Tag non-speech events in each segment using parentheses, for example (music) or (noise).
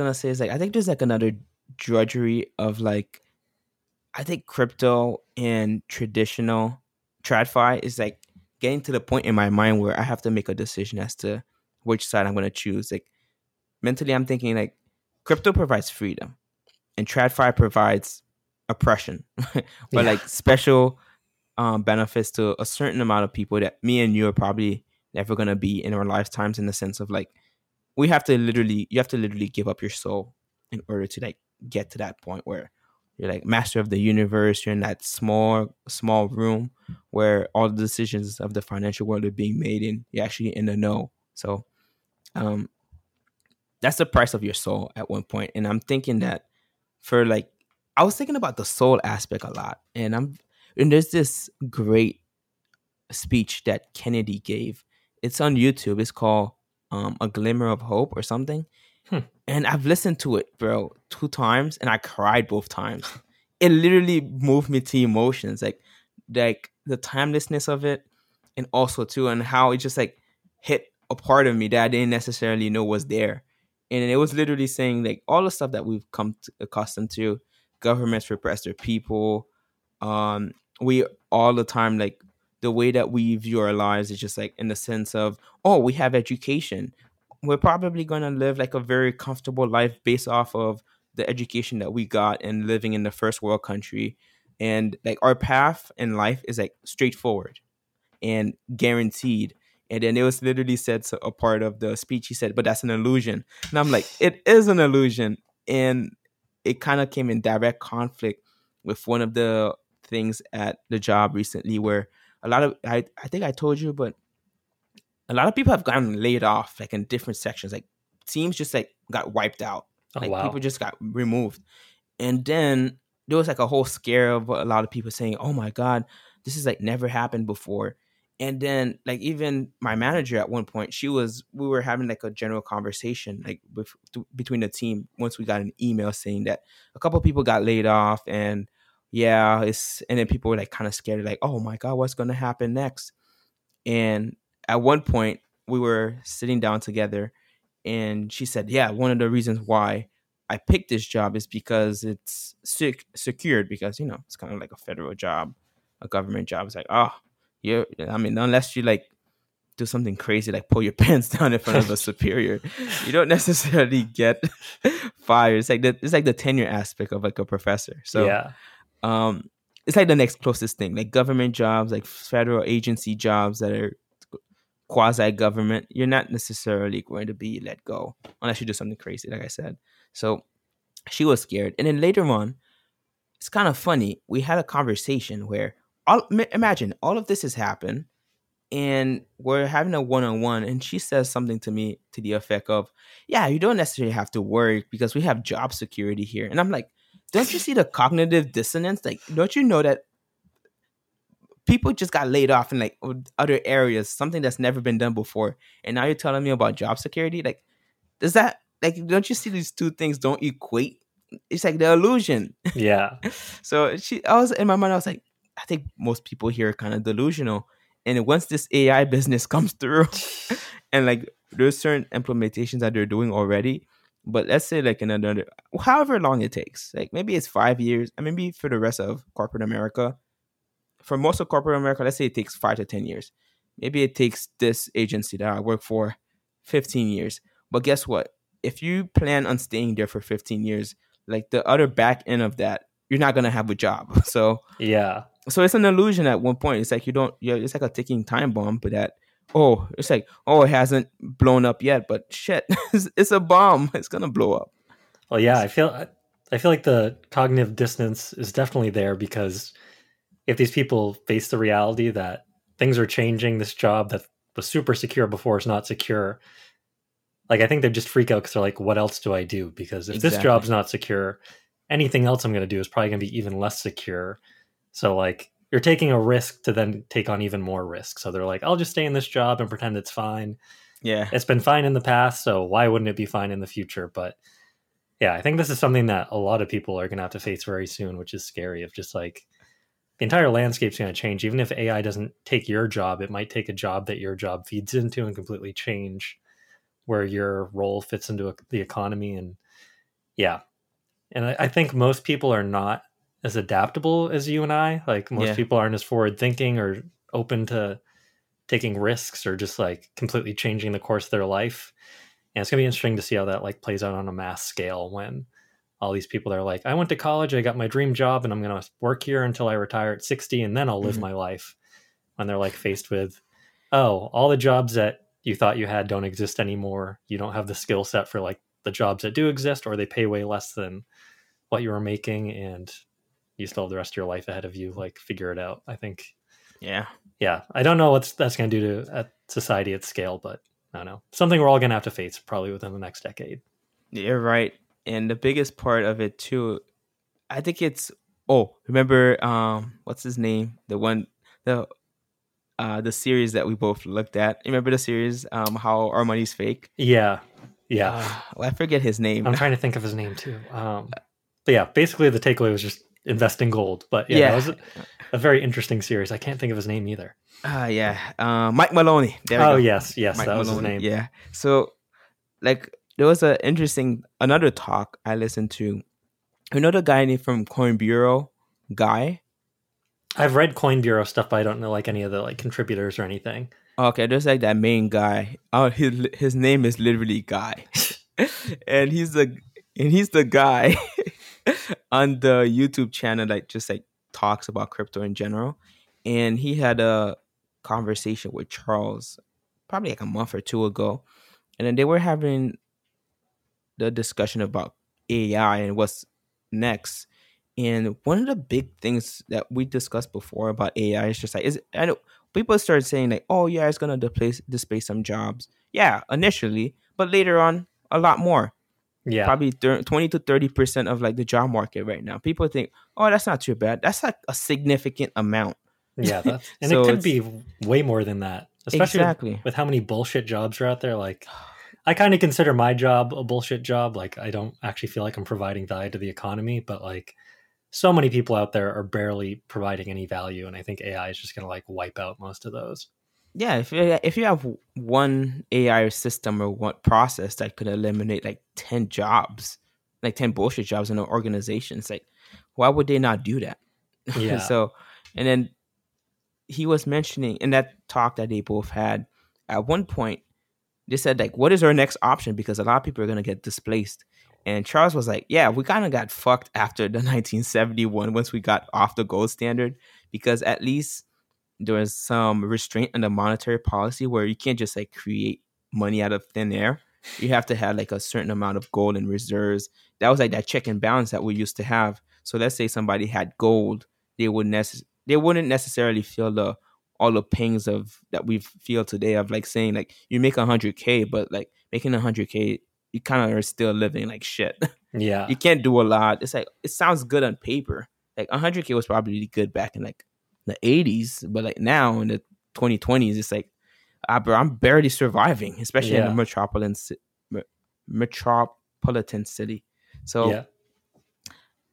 what I was gonna say is like I think there's like another drudgery of like I think crypto and traditional TradFi is like getting to the point in my mind where I have to make a decision as to which side I'm gonna choose. Like mentally, I'm thinking like crypto provides freedom, and TradFi provides oppression, (laughs) but yeah. like special um, benefits to a certain amount of people that me and you are probably never gonna be in our lifetimes. In the sense of like, we have to literally, you have to literally give up your soul in order to like get to that point where you're like master of the universe. You're in that small, small room where all the decisions of the financial world are being made, and you're actually in the know. So, um, that's the price of your soul at one point. And I'm thinking that for like I was thinking about the soul aspect a lot. And I'm and there's this great speech that Kennedy gave. It's on YouTube. It's called um, A Glimmer of Hope or something. Hmm. And I've listened to it, bro, two times and I cried both times. (laughs) it literally moved me to emotions. Like like the timelessness of it and also too and how it just like hit a part of me that I didn't necessarily know was there and it was literally saying like all the stuff that we've come to, accustomed to governments repress their people um we all the time like the way that we view our lives is just like in the sense of oh we have education we're probably going to live like a very comfortable life based off of the education that we got and living in the first world country and like our path in life is like straightforward and guaranteed and then it was literally said a part of the speech. He said, "But that's an illusion." And I'm like, "It is an illusion," and it kind of came in direct conflict with one of the things at the job recently, where a lot of I I think I told you, but a lot of people have gotten laid off, like in different sections. Like teams just like got wiped out. Oh, like wow. people just got removed, and then there was like a whole scare of a lot of people saying, "Oh my god, this is like never happened before." and then like even my manager at one point she was we were having like a general conversation like with, between the team once we got an email saying that a couple people got laid off and yeah it's and then people were like kind of scared like oh my god what's going to happen next and at one point we were sitting down together and she said yeah one of the reasons why i picked this job is because it's sec- secured because you know it's kind of like a federal job a government job it's like ah, oh you I mean, unless you like do something crazy like pull your (laughs) pants down in front of a (laughs) superior, you don't necessarily get (laughs) fired. It's like the it's like the tenure aspect of like a professor. So yeah. Um it's like the next closest thing. Like government jobs, like federal agency jobs that are quasi government, you're not necessarily going to be let go unless you do something crazy, like I said. So she was scared. And then later on, it's kind of funny. We had a conversation where all, imagine all of this has happened and we're having a one-on-one and she says something to me to the effect of yeah you don't necessarily have to worry because we have job security here and i'm like don't you see the cognitive dissonance? Like don't you know that people just got laid off in like other areas something that's never been done before and now you're telling me about job security? Like does that like don't you see these two things don't equate? It's like the illusion. Yeah. (laughs) So she i was in my mind i was like I think most people here are kind of delusional. And once this AI business (laughs) comes through, (laughs) and like there's certain implementations that they're doing already, but let's say like in another, however long it takes, like maybe it's five years, and maybe for the rest of corporate America, for most of corporate America, let's say it takes five to ten years. Maybe it takes this agency that I work for 15 years. But guess what? If you plan on staying there for 15 years, like the other back end of that, you're not gonna have a job. (laughs) So yeah, so it's an illusion at one point. It's like you don't, yeah, it's like a ticking time bomb, but that, oh, it's like, oh, it hasn't blown up yet, but shit, (laughs) it's, it's a bomb. It's gonna blow up. Well, yeah, I feel, I feel like the cognitive dissonance is definitely there because if these people face the reality that things are changing, this job that was super secure before is not secure. Like I think they just freak out because they're like, "What else do I do?" Because if exactly. this job's not secure, anything else I'm going to do is probably going to be even less secure. So like you're taking a risk to then take on even more risk. So they're like, I'll just stay in this job and pretend it's fine. Yeah. It's been fine in the past, so why wouldn't it be fine in the future? But yeah, I think this is something that a lot of people are going to have to face very soon, which is scary of just like the entire landscape's going to change. Even if AI doesn't take your job, it might take a job that your job feeds into and completely change where your role fits into the economy and yeah and I, I think most people are not as adaptable as you and i like most Yeah. people aren't as forward thinking or open to taking risks or just like completely changing the course of their life and it's gonna be interesting to see how that like plays out on a mass scale when all these people are like i went to college i got my dream job and i'm gonna work here until i retire at 60 and then i'll live Mhm. my life when they're like faced with oh all the jobs that you thought you had don't exist anymore you don't have the skill set for like the jobs that do exist or they pay way less than what you were making and you still have the rest of your life ahead of you like figure it out i think Yeah. yeah i don't know what that's going to do to at society at scale but i don't know something we're all going to have to face probably within the next decade You're right. And the biggest part of it too, I think it's oh, remember um what's his name? The one the uh the series that we both looked at. Remember the series um how our money's fake? yeah yeah Uh, well, I forget his name. i'm trying to think of his name too um but yeah basically the takeaway was just invest in gold but yeah, Yeah. that was a, a very interesting series i can't think of his name either Ah, yeah. Uh, Mike Maloney. Oh go. yes yes Mike that was his name Yeah. So, like, there was an interesting another talk I listened to. You know the guy named from Coin Bureau, guy. i've read coin bureau stuff but i don't know like any of the like contributors or anything Okay, there's like that main guy. Oh, his his name is literally Guy, (laughs) (laughs) and he's the and he's the guy (laughs) (laughs) on the YouTube channel that just like talks about crypto in general. And he had a conversation with Charles probably like a month or two ago, and then they were having the discussion about AI and what's next. And one of the big things that we discussed before about AI is just like is I know people start saying like, oh yeah, it's gonna displace displace some jobs. Yeah, initially, but later on, a lot more. Yeah Probably thir- twenty to thirty percent of like the job market right now. People think, oh, that's not too bad. That's like a significant amount. Yeah, (laughs) that's, and So it could be way more than that, especially with, with how many bullshit jobs are out there. Like, I kind of consider my job a bullshit job. Like, I don't actually feel like I'm providing value to the economy, but like, so many people out there are barely providing any value, and I think AI is just going to like wipe out most of those. Yeah, if you, if you have one AI system or one process that could eliminate like ten jobs, like ten bullshit jobs in an organization, it's like, why would they not do that? (laughs) Yeah. so, and then he was mentioning in that talk that they both had at one point, they said like, what is our next option? Because a lot of people are gonna get displaced. And Charles was like, yeah, we kind of got fucked after the (laughs) 1971 once we got off the gold standard because at least there was some restraint on the monetary policy where you can't just like create money out of thin air. You have to have like a certain amount of gold in reserves. That was like that check and balance that we used to have. So let's say somebody had gold, they wouldn't necess- they wouldn't necessarily feel the all the pangs of that we feel today of like saying like you make a hundred K, but like making a hundred K, you kind of are still living like shit. Yeah, you can't do a lot. It's like it sounds good on paper. Like 100k was probably good back in like the 80s, but like now in the 2020s, it's like, bro, I'm barely surviving, especially in Yeah. a metropolitan metropolitan city. So yeah,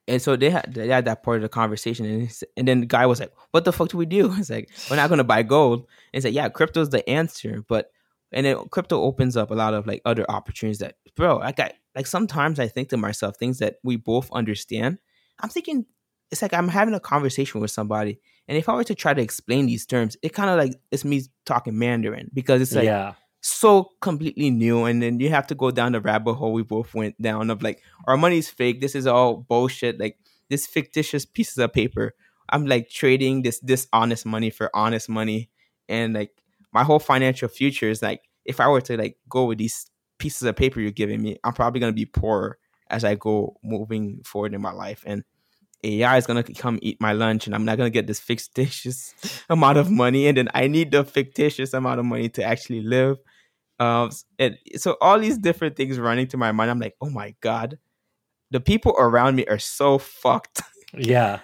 and so they had they had that part of the conversation, and he, and then the guy was like, "What the fuck do we do?" (laughs) It's like we're not gonna buy gold. And it's like, yeah, crypto's the answer, but and then crypto opens up a lot of like other opportunities that, bro, I got like sometimes I think to myself things that we both understand. I'm thinking it's like I'm having a conversation with somebody, and if I were to try to explain these terms, it kind of like it's me talking Mandarin because it's like yeah, so completely new and then you have to go down the rabbit hole we both went down of like our money's fake this is all bullshit like this fictitious pieces of paper. I'm like trading this dishonest money for honest money. And like my whole financial future is like if i were to like go with these pieces of paper you're giving me i'm probably going to be poorer as i go moving forward in my life. And AI is gonna come eat my lunch, and I'm not gonna get this fictitious (laughs) amount of money, and then I need the fictitious amount of money to actually live. Um, and so all these different things running through my mind, I'm like, oh my god, the people around me are so fucked. (laughs) yeah,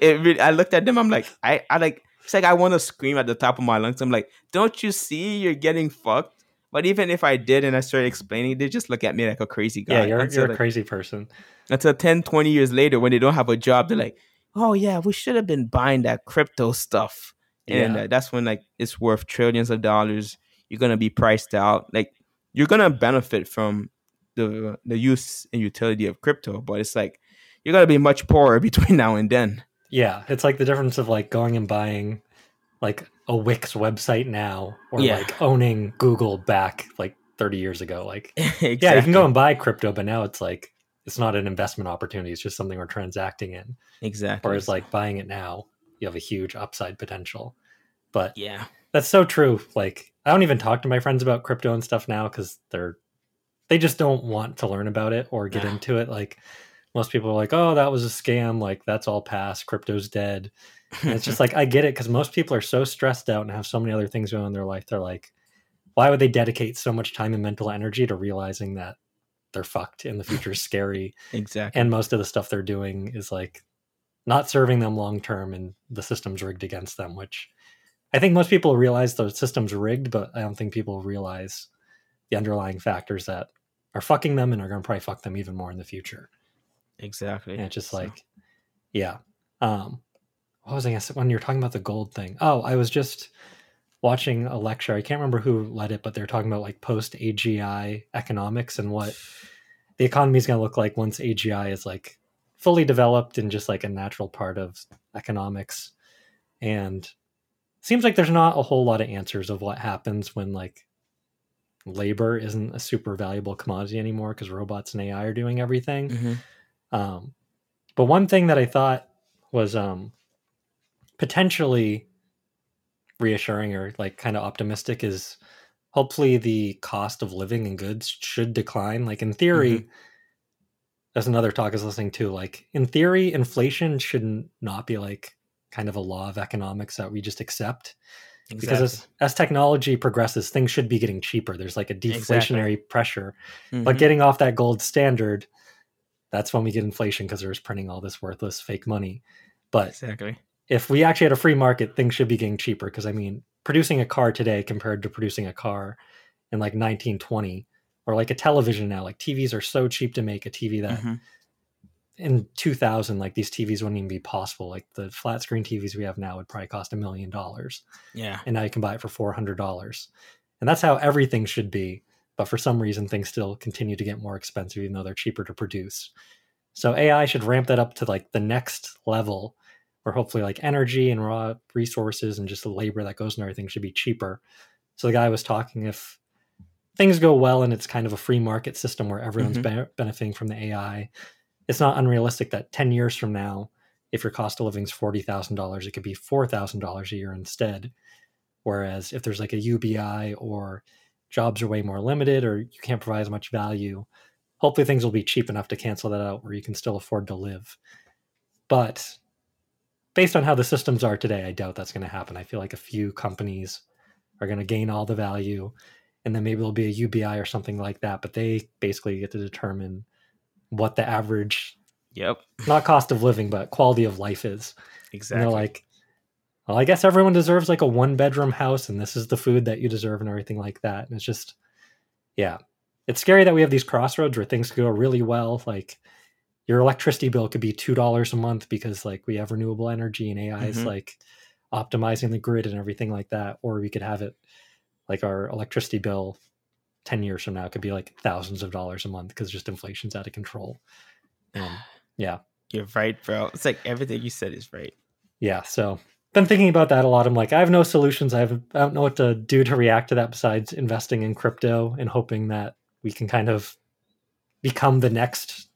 it really, I looked at them, I'm like, I, I like, it's like I want to scream at the top of my lungs. I'm like, don't you see you're getting fucked? But even if I did and I started explaining, they just look at me like a crazy guy. yeah. You're until, you're a like, crazy person. until 10 20 years later when they don't have a job they're like oh yeah we should have been buying that crypto stuff and Yeah. uh, that's when like it's worth trillions of dollars you're gonna be priced out like you're gonna benefit from the the use and utility of crypto, but it's like you're gonna be much poorer (laughs) between now and then. Yeah, it's like the difference of like going and buying like a Wix website now or Yeah. like owning Google back like 30 years ago. Like (laughs) exactly. yeah, you can go and buy crypto, but now it's like it's not an investment opportunity, it's just something we're transacting in. exactly. Whereas like buying it now, you have a huge upside potential. But yeah, That's so true. Like I don't even talk to my friends about crypto and stuff now because they're they just don't want to learn about it or get Yeah. into it. Like most people are like, "Oh, that was a scam. Like that's all past. Crypto's dead." And it's just like I get it because most people are so stressed out and have so many other things going on in their life. They're like, why would they dedicate so much time and mental energy to realizing that they're fucked and the (laughs) future is scary exactly. and most of the stuff they're doing is like not serving them long term and the system's rigged against them which i think most people realize the system's rigged but i don't think people realize the underlying factors that are fucking them and are going to probably fuck them even more in the future exactly. and it's just So- like yeah um what was i going to say? When you're talking about the gold thing. Oh i was just watching a lecture. I can't remember who led it but they're talking about like post agi economics and what the economy is going to look like once agi is like fully developed and just like a natural part of economics. And seems like there's not a whole lot of answers of what happens when like labor isn't a super valuable commodity anymore because robots and ai are doing everything. Mhm. um, but one thing that I thought was um, potentially reassuring or like kind of optimistic is hopefully the cost of living and goods should decline. Like in theory, there's another talk I was listening to. Like in theory, inflation should not be like kind of a law of economics that we just accept because as, as technology progresses, things should be getting cheaper. There's like a deflationary pressure but Mhm. getting off that gold standard that's when we get inflation because there's printing all this worthless fake money but exactly. If we actually had a free market things should be getting cheaper because i mean producing a car today compared to producing a car in like 1920 or like a television now like tvs are so cheap to make a tv that Mhm. in 2000 like these tvs wouldn't even be possible like the flat screen tvs we have now would probably cost a million dollars Yeah. and now you can buy it for four hundred dollars. And that's how everything should be. But for some reason, things still continue to get more expensive, even though they're cheaper to produce. So AI should ramp that up to like the next level, where hopefully like energy and raw resources and just the labor that goes into everything should be cheaper. So the guy was talking if things go well and it's kind of a free market system where everyone's mm-hmm. be- benefiting from the AI, it's not unrealistic that 10 years from now, if your cost of living is $40,000, it could be $4,000 a year instead. Whereas if there's like a UBI or jobs are way more limited or you can't provide as much value, hopefully things will be cheap enough to cancel that out where you can still afford to live. But based on how the systems are today, I doubt that's going to happen. I feel like a few companies are going to gain all the value and then maybe there'll be a UBI or something like that, but they basically get to determine what the average Yep. not cost of living but quality of life is. And Exactly. they're like, well, I guess everyone deserves like a one bedroom house, and this is the food that you deserve, and everything like that. And it's just, yeah, it's scary that we have these crossroads where things go really well. Like your electricity bill could be two dollars a month because like we have renewable energy and AI is Mhm. like optimizing the grid and everything like that. Or we could have it like our electricity bill ten years from now could be like thousands of dollars a month because just inflation's out of control. And (sighs) yeah, You're right, bro. It's like everything you said is right. yeah so been thinking about that a lot i'm like i have no solutions i have i don't know what to do to react to that besides investing in crypto and hoping that we can kind of become the next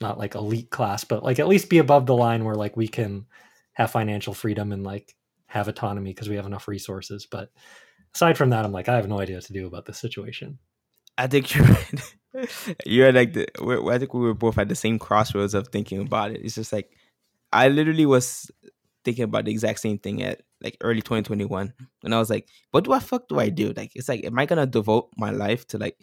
not like elite class but like at least be above the line where like we can have financial freedom and like have autonomy because we have enough resources but aside from that i'm like i have no idea what to do about this situation I think (laughs) you're you're like the. I think we were both at the same crossroads of thinking about it. It's just like I literally was thinking about the exact same thing at like early 2021, and I was like, "What do I fuck do I do?" Like, it's like, am I gonna devote my life to like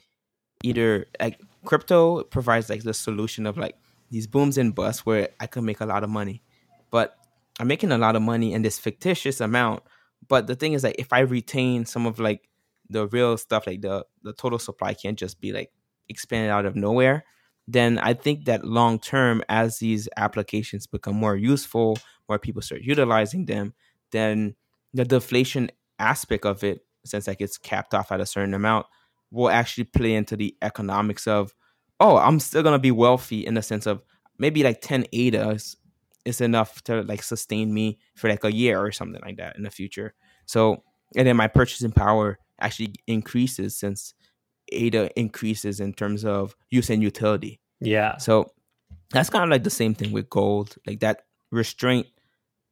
either like crypto provides like the solution of like these booms and busts where I could make a lot of money, but I'm making a lot of money in this fictitious amount. But the thing is, that if I retain some of like the real stuff like the the total supply can't just be like expanded out of nowhere then i think that long term as these applications become more useful more people start utilizing them then the deflation aspect of it since like it's capped off at a certain amount will actually play into the economics of oh i'm still gonna be wealthy in the sense of maybe like 10 ADAs is enough to like sustain me for like a year or something like that in the future so and then my purchasing power actually increases since ada increases in terms of use and utility Yeah. so that's kind of like the same thing with gold, like that restraint.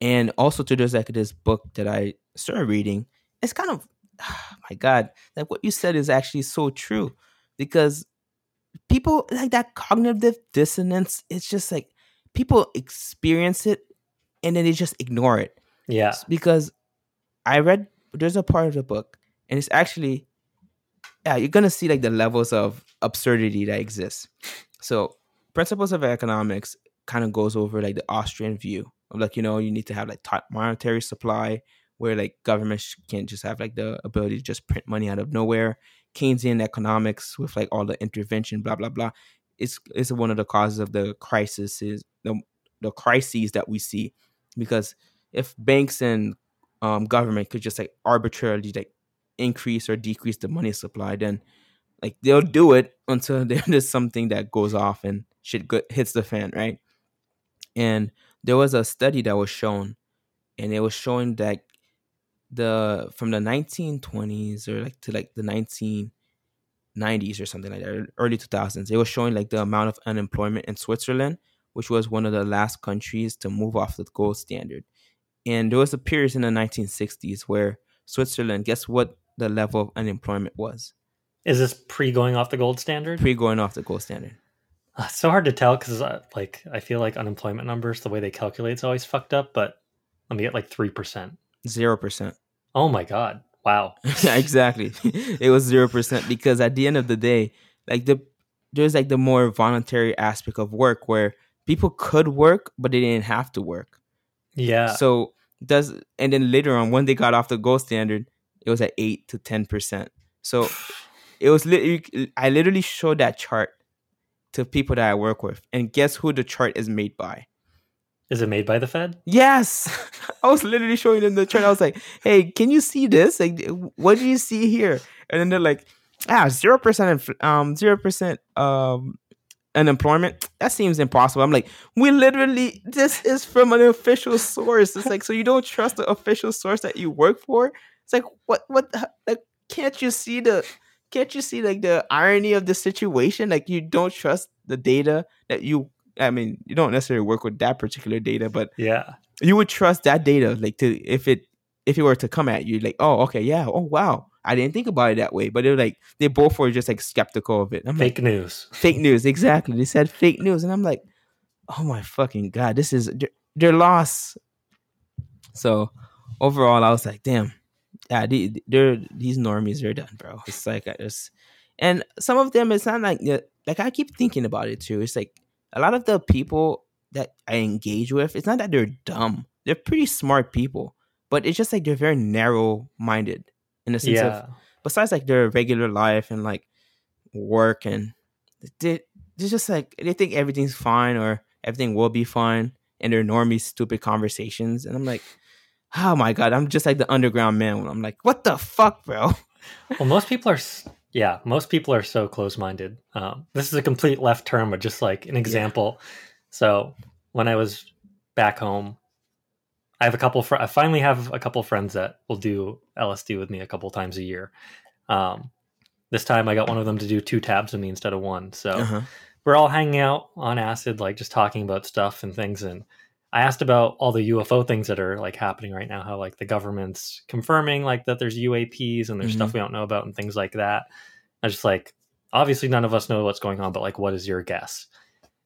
And also to there's like this book that I started reading. It's kind of (sighs) my God, like what you said is actually so true. Because people like that cognitive dissonance, it's just like people experience it and then they just ignore it. Yeah. Because I read there's a part of the book, and it's actually yeah, you're gonna see like the levels of absurdity that exists. So principles of economics kind of goes over like the Austrian view of like, you know, you need to have like top monetary supply where like governments can't just have like the ability to just print money out of nowhere. Keynesian economics with like all the intervention, blah blah blah. It's it's one of the causes of the crisis is the the crises that we see because if banks and um, government could just like arbitrarily like increase or decrease the money supply, then like they'll do it until (laughs) there's something that goes off and shit go- hits the fan, right? And there was a study that was shown, and it was showing that the from the 1920s or like to like the 1990s or something like that, early 2000s, it was showing like the amount of unemployment in Switzerland, which was one of the last countries to move off the gold standard. And there was a period in the 1960s where Switzerland, guess what the level of unemployment was? Is this pre going off the gold standard? Pre going off the gold standard. Uh, It's so hard to tell because like I feel like unemployment numbers, the way they calculate, is always fucked up. But let me get like three percent. Zero percent. Oh my god! Wow. (laughs) exactly. (laughs) it was zero percent because at the end of the day, like the there's like the more voluntary aspect of work where people could work but they didn't have to work. Yeah. So does and then later on when they got off the gold standard, it was at eight to ten percent. So it was literally I literally showed that chart to people that I work with, and guess who the chart is made by? Is it made by the Fed? Yes, (laughs) I was literally showing them the chart. I was like, "Hey, can you see this? Like, what do you see here?" And then they're like, "Ah, zero percent, um, zero percent, um, unemployment. That seems impossible." I'm like, "We literally, this is from an official source. It's like, so you don't trust the official source that you work for? It's like, what, what, like, can't you see the, can't you see like the irony of the situation? Like, you don't trust the data that you." I mean, you don't necessarily work with that particular data, but Yeah. you would trust that data like to if it if it were to come at you like oh okay yeah oh wow i didn't think about it that way. But they're like they both were just like skeptical of it. I'm Fake like news. (laughs) fake news exactly they said fake news. And i'm like oh my fucking god this is they're, they're lost. So overall i was like damn yeah they, they're these normies are done bro. It's like i just and some of them it's not like like i keep thinking about it too. It's like a lot of the people that I engage with, it's not that they're dumb. They're pretty smart people, but it's just like they're very narrow minded in the sense Yeah. of besides like their regular life and like work and they they're just like they think everything's fine or everything will be fine and they're normie stupid conversations and I'm like, oh my god, I'm just like the underground man. I'm like, what the fuck, bro? Well, most people are. Yeah, most people are so close-minded. Um, this is a complete left turn, but just like an example. So when I was back home, I have a couple. Fr- I finally have a couple friends that will do LSD with me a couple times a year. Um, this time, I got one of them to do two tabs with me instead of one. So Uh-huh. we're all hanging out on acid, like just talking about stuff and things. And I asked about all the UFO things that are like happening right now, how like the government's confirming like that there's UAPs and there's stuff mm-hmm. we don't know about and things like that. I was just like, obviously none of us know what's going on, but like, what is your guess?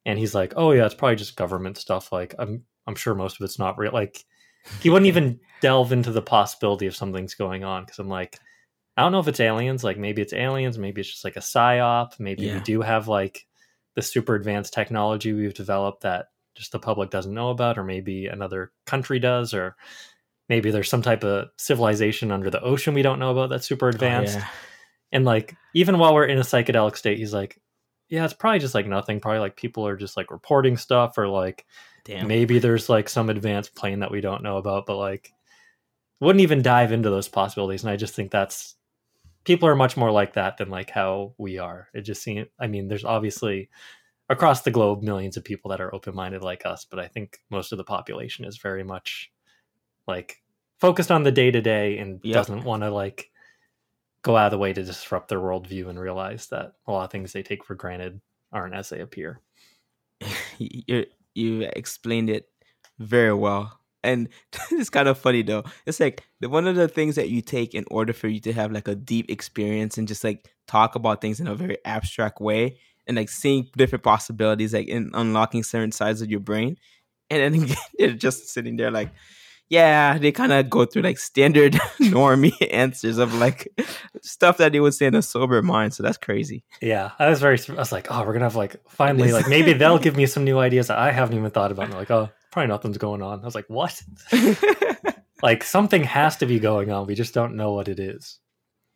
And he's like, oh yeah, it's probably just government stuff. Like I'm, I'm sure most of it's not real. Like he wouldn't even delve into the possibility of something's going on because I'm like, I don't know if it's aliens. Like maybe it's aliens. Maybe it's just like a psyop. Maybe we do have like the super advanced technology we've developed that just the public doesn't know about, or maybe another country does, or maybe there's some type of civilization under the ocean we don't know about that's super Oh, advanced. yeah. And like even while we're in a psychedelic state, he's like, yeah, it's probably just like nothing. Probably like people are just like reporting stuff, or like Damn. maybe there's like some advanced plane that we don't know about, but like wouldn't even dive into those possibilities. And I just think that's people are much more like that than like how we are. It just seems. I mean, there's obviously across the globe millions of people that are open minded like us, but I think most of the population is very much like focused on the day to day and Yep. doesn't want to like go out of the way to disrupt their worldview and realize that a lot of things they take for granted aren't as they appear. (laughs) you you explained it very well and (laughs) it's kind of funny though it's like the, one of the things that you take in order for you to have like a deep experience and just like talk about things in a very abstract way and like seeing different possibilities like in unlocking certain sides of your brain and then (laughs) they're just sitting there like yeah they kind of go through like standard (laughs) normie (laughs) answers of like stuff that they would say in a sober mind so that's crazy Yeah, I was very. I was like, oh, we're gonna have like finally like maybe they'll give me some new ideas that I haven't even thought about. And they're like, oh, probably nothing's going on. I was like, what? Like something has to be going on. We just don't know what it is.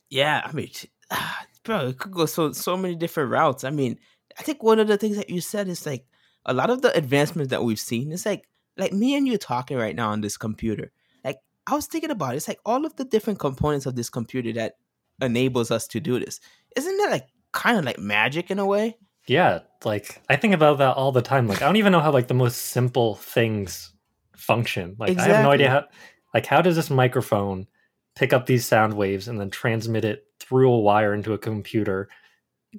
Yeah, I mean, (sighs) bro, it could go so so many different routes. I mean, I think one of the things that you said is like a lot of the advancements that we've seen. It's like like me and you talking right now on this computer. Like I was thinking about it. It's like all of the different components of this computer that enables us to do this. Isn't that like kind of like magic in a way? Yeah, like I think about that all the time. Like I don't even know how like the most simple things function. Like I have no idea how like how does this microphone pick up these sound waves and then transmit it through a wire into a computer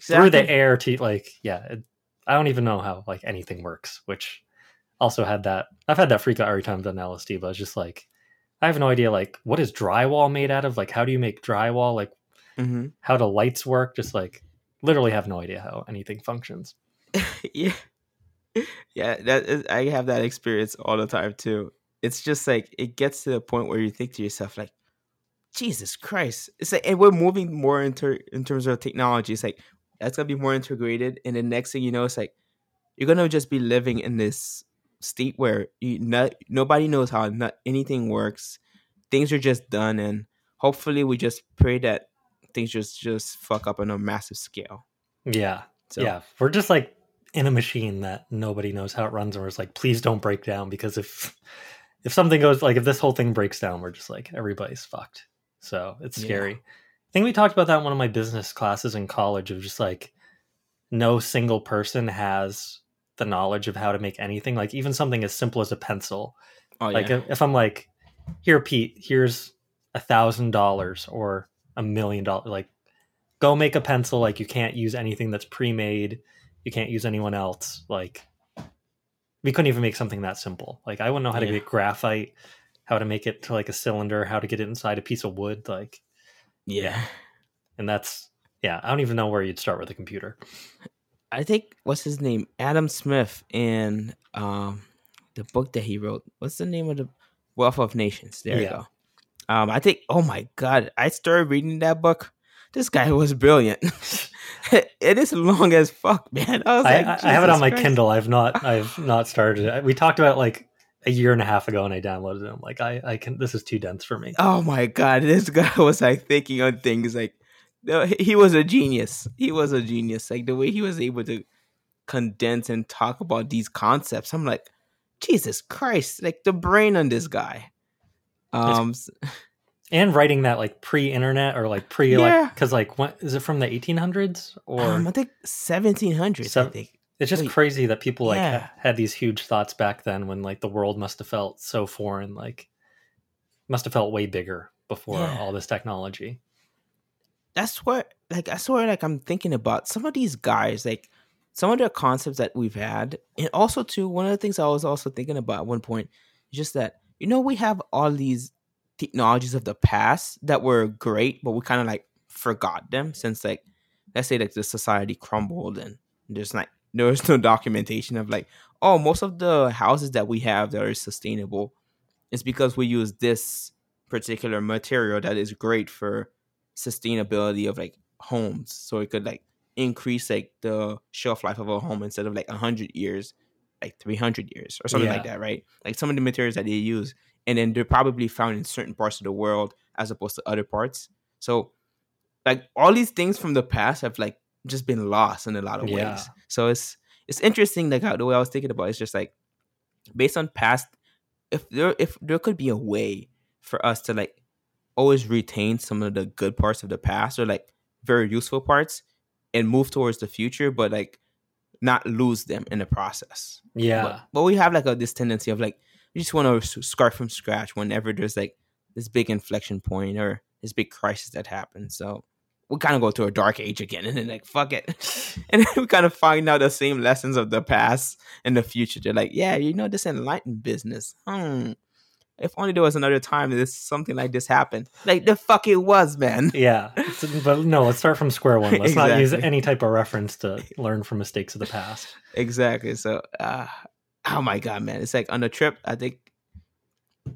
through the air to like yeah, it, I don't even know how like anything works, which also had that I've had that freak out every time I've done LSD, but it's just like I have no idea like what is drywall made out of? Like how do you make drywall? Like hmm how do lights work? Just like literally have no idea how anything functions. (laughs) yeah, yeah. That is, I have that experience all the time too. It's just like it gets to the point where you think to yourself, like, Jesus Christ! It's like, and we're moving more into in terms of technology. It's like that's gonna be more integrated, and the next thing you know, it's like you're gonna just be living in this state where you not nobody knows how not anything works. Things are just done, and hopefully, we just pray that things just just fuck up on a massive scale. Yeah. So, Yeah. We're just like in a machine that nobody knows how it runs and we're just like, please don't break down because if if something goes like if this whole thing breaks down, we're just like everybody's fucked. So it's Yeah. scary. I think we talked about that in one of my business classes in college of just like no single person has the knowledge of how to make anything. Like even something as simple as a pencil. Oh like yeah. if, if I'm like, here, Pete, here's a thousand dollars or a million dollars, like go make a pencil. Like you can't use anything that's pre-made. You can't use anyone else. Like we couldn't even make something that simple. Like I wouldn't know how to Yeah. get graphite, how to make it to like a cylinder, how to get it inside a piece of wood. Like, yeah. and that's yeah. I don't even know where you'd start with a computer. I think what's his name, Adam Smith, in um the book that he wrote. What's the name of the Wealth of Nations? There you go. Um, I think. Oh my god, I started reading that book. This guy was brilliant. (laughs) it is long as fuck, man. I was I, like, I, I have it on my Christ. Kindle. I've not I've not started it. We talked about like a year and a half ago, and I downloaded it. I'm like, I I can. This is too dense for me. Oh my god, this guy (laughs) was like thinking on things like no, he- was a genius. He was a genius. Like the way he was able to condense and talk about these concepts. I'm like, Jesus Christ! Like the brain on this guy. Um, (laughs) and writing that like pre-internet or like pre Yeah. like because like what is it from the 1800s or um, I think 1700s. I think. It's just wait, crazy that people like yeah. had these huge thoughts back then when like the world must have felt so foreign like must have felt way bigger before Yeah. all this technology That's what, like, I swear, like, I'm thinking about some of these guys, like, some of the concepts that we've had, and also too, one of the things I was also thinking about at one point is just that you know we have all these technologies of the past that were great, but we kind of like forgot them since like let's say like the society crumbled and there's like there was no documentation of like oh most of the houses that we have that are sustainable is because we use this particular material that is great for sustainability of like homes. So it could like increase like the shelf life of a home instead of like 100 years like 300 years or something like that right? Like some of the materials that they use and then they're probably found in certain parts of the world as opposed to other parts. So like all these things from the past have like just been lost in a lot of Yeah. ways so it's it's interesting like how the way i was thinking about it, it's just like based on past if there if there could be a way for us to like always retain some of the good parts of the past or like very useful parts and move towards the future, but like not lose them in the process. Yeah. But, but we have like a this tendency of like we just want to start from scratch whenever there's like this big inflection point or this big crisis that happens. So we kind of go to a dark age again and then like fuck it. (laughs) and then we kind of find out the same lessons of the past and the future. They're like, yeah, you know, this enlightened business. Hmm. If only there was another time that this something like this happened. Like the fuck it was, man. (laughs) Yeah. But no, let's start from square one. Let's not use any type of reference to learn from mistakes of the past. Exactly. So, uh, oh my god, man! It's like on the trip. I think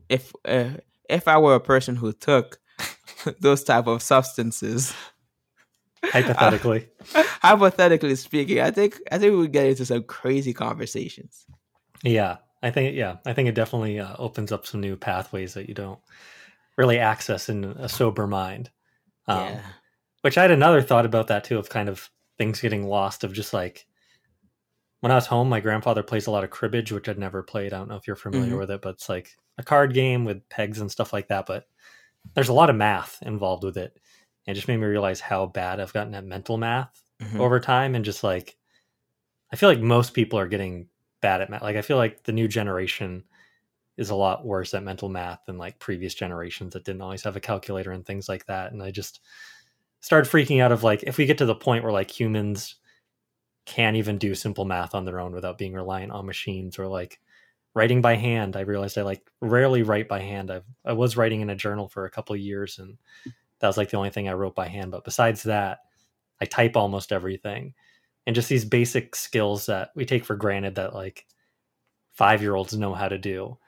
if uh, if I were a person who took (laughs) those type of substances, Hypothetically. (laughs) hypothetically speaking, I think I think we would get into some crazy conversations. Yeah, I think yeah, I think it definitely uh, opens up some new pathways that you don't really access in a sober mind. Um, yeah. Which I had another thought about that too, of kind of things getting lost. Of just like when I was home, my grandfather plays a lot of cribbage, which I'd never played. I don't know if you're familiar Mhm. with it, but it's like a card game with pegs and stuff like that. But there's a lot of math involved with it, and it just made me realize how bad I've gotten at mental math Mhm. over time and just like I feel like most people are getting bad at math. Like I feel like the new generation is a lot worse at mental math than like previous generations that didn't always have a calculator and things like that. And I just started freaking out of like if we get to the point where like humans can't even do simple math on their own without being reliant on machines or like writing by hand. I realized I like rarely write by hand. I've I was writing in a journal for a couple of years and that was like the only thing I wrote by hand. But besides that, I type almost everything. And just these basic skills that we take for granted that like five year olds know how to do.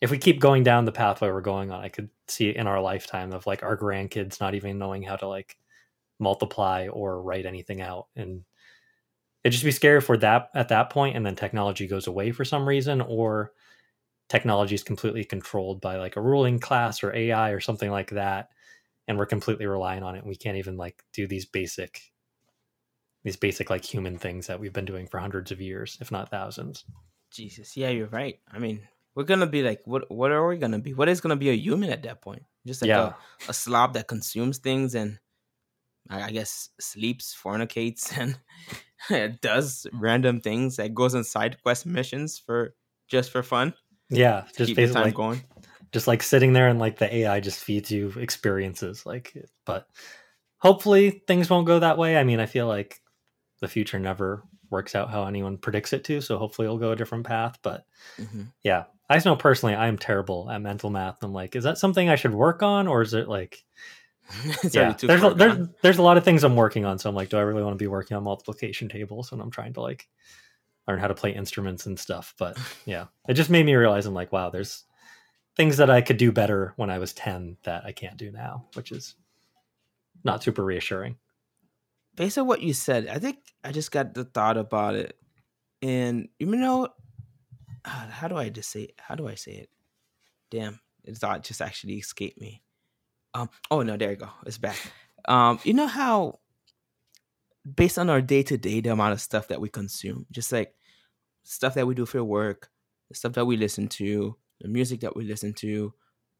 If we keep going down the pathway we're going on, I could see in our lifetime of like our grandkids not even knowing how to like multiply or write anything out. And it'd just be scary for that at that point and then technology goes away for some reason or technology is completely controlled by like a ruling class or AI or something like that and we're completely relying on it and we can't even like do these basic these basic like human things that we've been doing for hundreds of years if not thousands Jesus, yeah, you're right. I mean, we're gonna be like, what? What are we gonna be? What is gonna be a human at that point? Just like yeah a, a slob that consumes things and I guess sleeps, fornicates, (laughs) and does random things. That goes on side quest missions for just for fun. yeah just keep the basically time like, going. Just like sitting there and like the ai just feeds you experiences like but hopefully things won't go that way. I mean i feel like the future never works out how anyone predicts it to so hopefully it'll go a different path but Mhm. yeah. I just know personally i am terrible at mental math. I'm like is that something i should work on or is it like (laughs) yeah there's a, there's there's a lot of things i'm working on so i'm like do i really want to be working on multiplication tables when i'm trying to like learn how to play instruments and stuff? But (laughs) yeah it just made me realize i'm like wow there's things that i could do better when i was 10 that i can't do now which is not super reassuring based on what you said, I think I just got the thought about it, and you know, ah, how do I just say? How do I say it? Damn, the thought just actually escaped me. Um. Oh no, there you go. It's back. Um. You know how, based on our day to day, the amount of stuff that we consume, just like stuff that we do for work, the stuff that we listen to, the music that we listen to,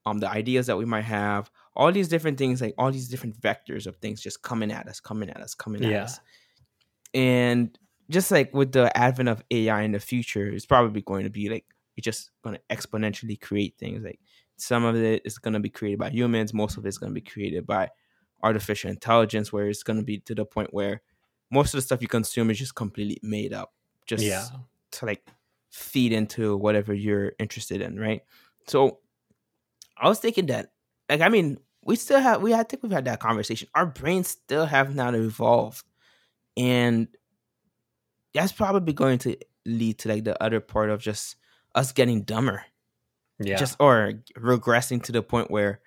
um, the ideas that we might have, all these different things, like all these different vectors of things just coming at us, coming at us, coming at Yeah. us. And just like with the advent of AI in the future, it's probably going to be like you're just going to exponentially create things. Like some of it is going to be created by humans, most of it's going to be created by artificial intelligence, where it's going to be to the point where most of the stuff you consume is just completely made up, just yeah to like feed into whatever you're interested in, right? So I was thinking that, like, I mean, we still have, we I think we've had that conversation. Our brains still have not evolved, and that's probably going to lead to like the other part of just us getting dumber, yeah just or regressing to the point where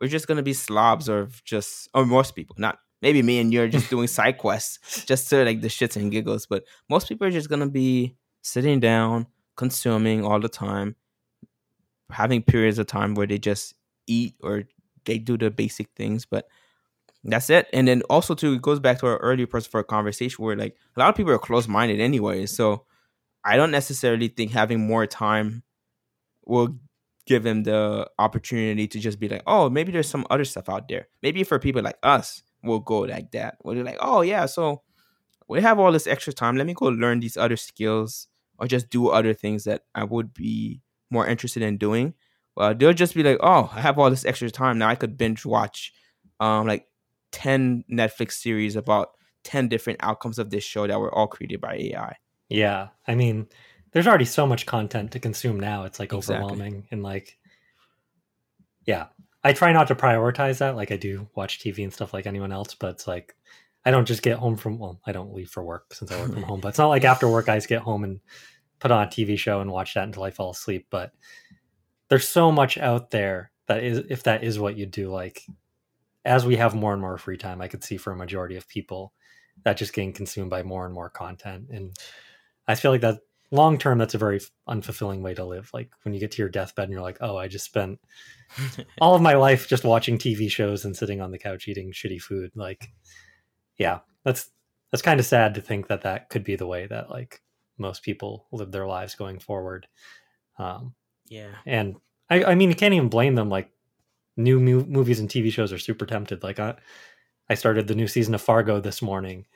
we're just gonna be slobs or just or most people, not maybe me and you're just doing side quests just to like the shits and giggles, but most people are just gonna be sitting down, consuming all the time, having periods of time where they just eat or they do the basic things, but that's it. And then also too, it goes back to our earlier person for a conversation where like a lot of people are close minded anyway. So I don't necessarily think having more time will give them the opportunity to just be like, oh, maybe there's some other stuff out there. Maybe for people like us, we'll go like that. Where they're like, oh yeah, so we have all this extra time. Let me go learn these other skills or just do other things that I would be more interested in doing. Well, they'll just be like, oh, I have all this extra time now. I could binge watch, um, like ten Netflix series about ten different outcomes of this show that were all created by AI. Yeah, I mean, there's already so much content to consume now. It's like Exactly. overwhelming and like, yeah. I try not to prioritize that. Like I do watch TV and stuff like anyone else, but it's like I don't just get home from well, I don't leave for work since I work from (laughs) home. But it's not like after work I just get home and put on a TV show and watch that until I fall asleep. But there's so much out there that is if that is what you do, like as we have more and more free time, I could see for a majority of people that just getting consumed by more and more content. And I feel like that long term, that's a very unfulfilling way to live. Like when you get to your deathbed and you're like, oh, I just spent (laughs) all of my life just watching TV shows and sitting on the couch eating shitty food. Like, yeah, that's that's kind of sad to think that that could be the way that like most people live their lives going forward. Um, yeah. and I, I mean, you can't even blame them. Like new mu- movies and TV shows are super tempted. Like I, I started the new season of Fargo this morning,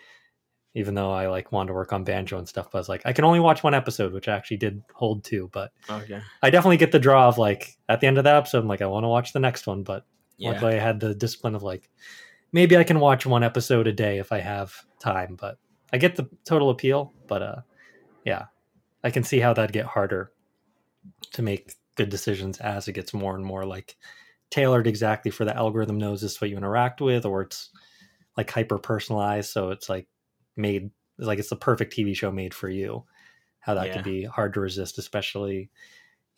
even though I like wanted to work on banjo and stuff. But I was like, I can only watch one episode, which I actually did hold to. But Okay. I definitely get the draw of like at the end of that episode, I'm like, I want to watch the next one. But Yeah. luckily, I had the discipline of like, maybe I can watch one episode a day if I have time. But I get the total appeal. But uh, yeah, I can see how that'd get harder to make good decisions as it gets more and more like tailored exactly for the algorithm knows this is what you interact with, or it's like hyper personalized. So it's like made like it's the perfect TV show made for you. How that Yeah. can be hard to resist, especially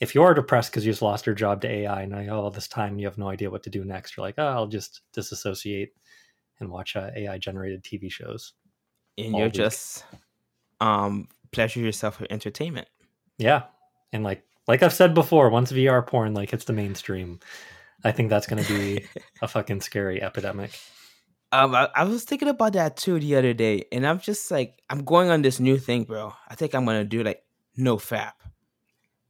if you're depressed because you just lost your job to AI and now you have all this time you have no idea what to do next. You're like, oh, I'll just disassociate and watch uh, AI generated TV shows. And you're weak. just um pleasure yourself with entertainment. Yeah. And like like I've said before, once VR porn like hits the mainstream, I think that's gonna be (laughs) a fucking scary epidemic. Um, I, I was thinking about that too the other day, and I'm just like, I'm going on this new thing, bro. I think I'm gonna do like no fap,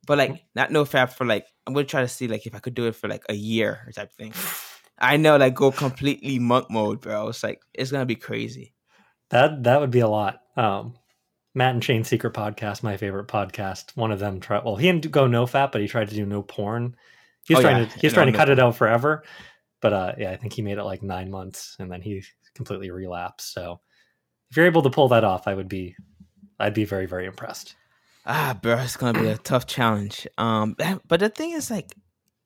but like not no fap for like I'm gonna try to see like if I could do it for like a year or type of thing. I know, like go completely monk mode, bro. It's like it's gonna be crazy. That that would be a lot. Um Matt and Shane's Secret Podcast, my favorite podcast. One of them tried well, he didn't go no fat, but he tried to do no porn. He's Oh, trying yeah. to he was No, trying to no cut it out forever. But uh yeah, I think he made it like nine months and then he completely relapsed. So if you're able to pull that off, I would be I'd be very, very impressed. Ah, bro, it's gonna be a (clears throat) tough challenge. Um, but the thing is, like,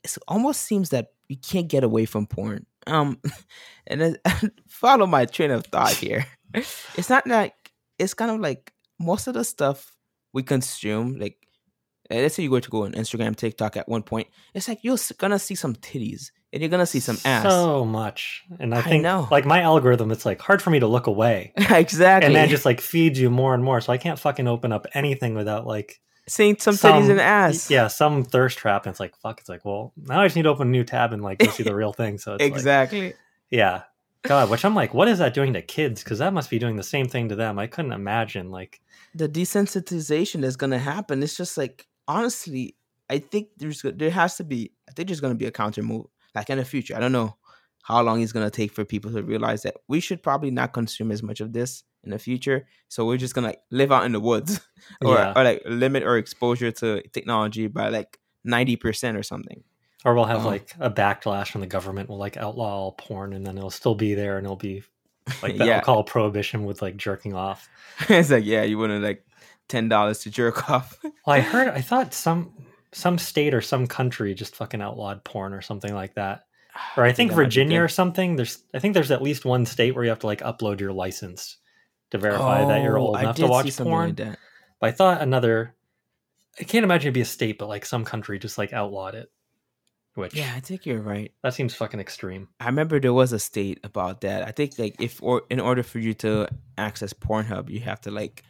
it almost seems that you can't get away from porn. Um, (laughs) and then, (laughs) follow my train of thought here. (laughs) It's not like it's kind of like most of the stuff we consume. Like, eh, let's say you go to go on Instagram, TikTok at one point. It's like you're gonna see some titties and you're gonna see some ass. So much. And I think know. like my algorithm, it's like hard for me to look away. (laughs) exactly. And then just like feeds you more and more. So I can't fucking open up anything without like seeing some, some- titties and ass. Yeah, some thirst trap, and it's like fuck. It's like, well, now I just need to open a new tab and like go see the real thing. So (laughs) it's like, exactly. yeah, God, which I'm like, what is that doing to kids? Because that must be doing the same thing to them. I couldn't imagine. Like, the desensitization that's gonna happen. It's just like honestly, I think there's there has to be. I think there's gonna be a counter move, like in the future. I don't know how long it's gonna take for people to realize that we should probably not consume as much of this in the future. So we're just gonna like live out in the woods, (laughs) or Yeah. or like limit our exposure to technology by like ninety percent or something. or we'll have Oh. like a backlash from the government. Will like outlaw all porn, and then it'll still be there, and it'll be (laughs) like that yeah, call prohibition with like jerking off. (laughs) it's like yeah, you wouldn't like ten dollars to jerk off. Well, I heard, I thought some some state or some country just fucking outlawed porn or something like that. (sighs) Or I think that Virginia or something. There's, I think there's at least one state where you have to like upload your license to verify that you're Oh, old I enough to watch porn. like that. But I thought another, I can't imagine it'd be a state, but like some country just like outlawed it. Which Yeah, I think you're right. that seems fucking extreme. I remember there was a state about that. I think like if or in order for you to access Pornhub, you have to like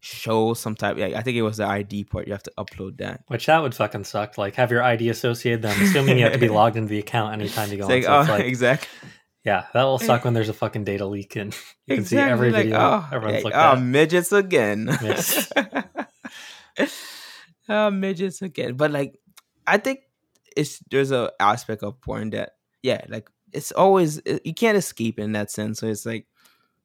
show some type. Like, I think it was the ID part. You have to upload that. Which that would fucking suck. Like have your ID associated. Then assuming you have to be (laughs) logged into the account anytime you go. Like, on. So oh, like, exactly. yeah, that will suck when there's a fucking data leak and (laughs) you can see every like, video oh, everyone's like, looked oh, at. midgets again. Yes. (laughs) oh, midgets again. But like, I think it's there's a aspect of porn that yeah, like it's always you can't escape in that sense. So it's like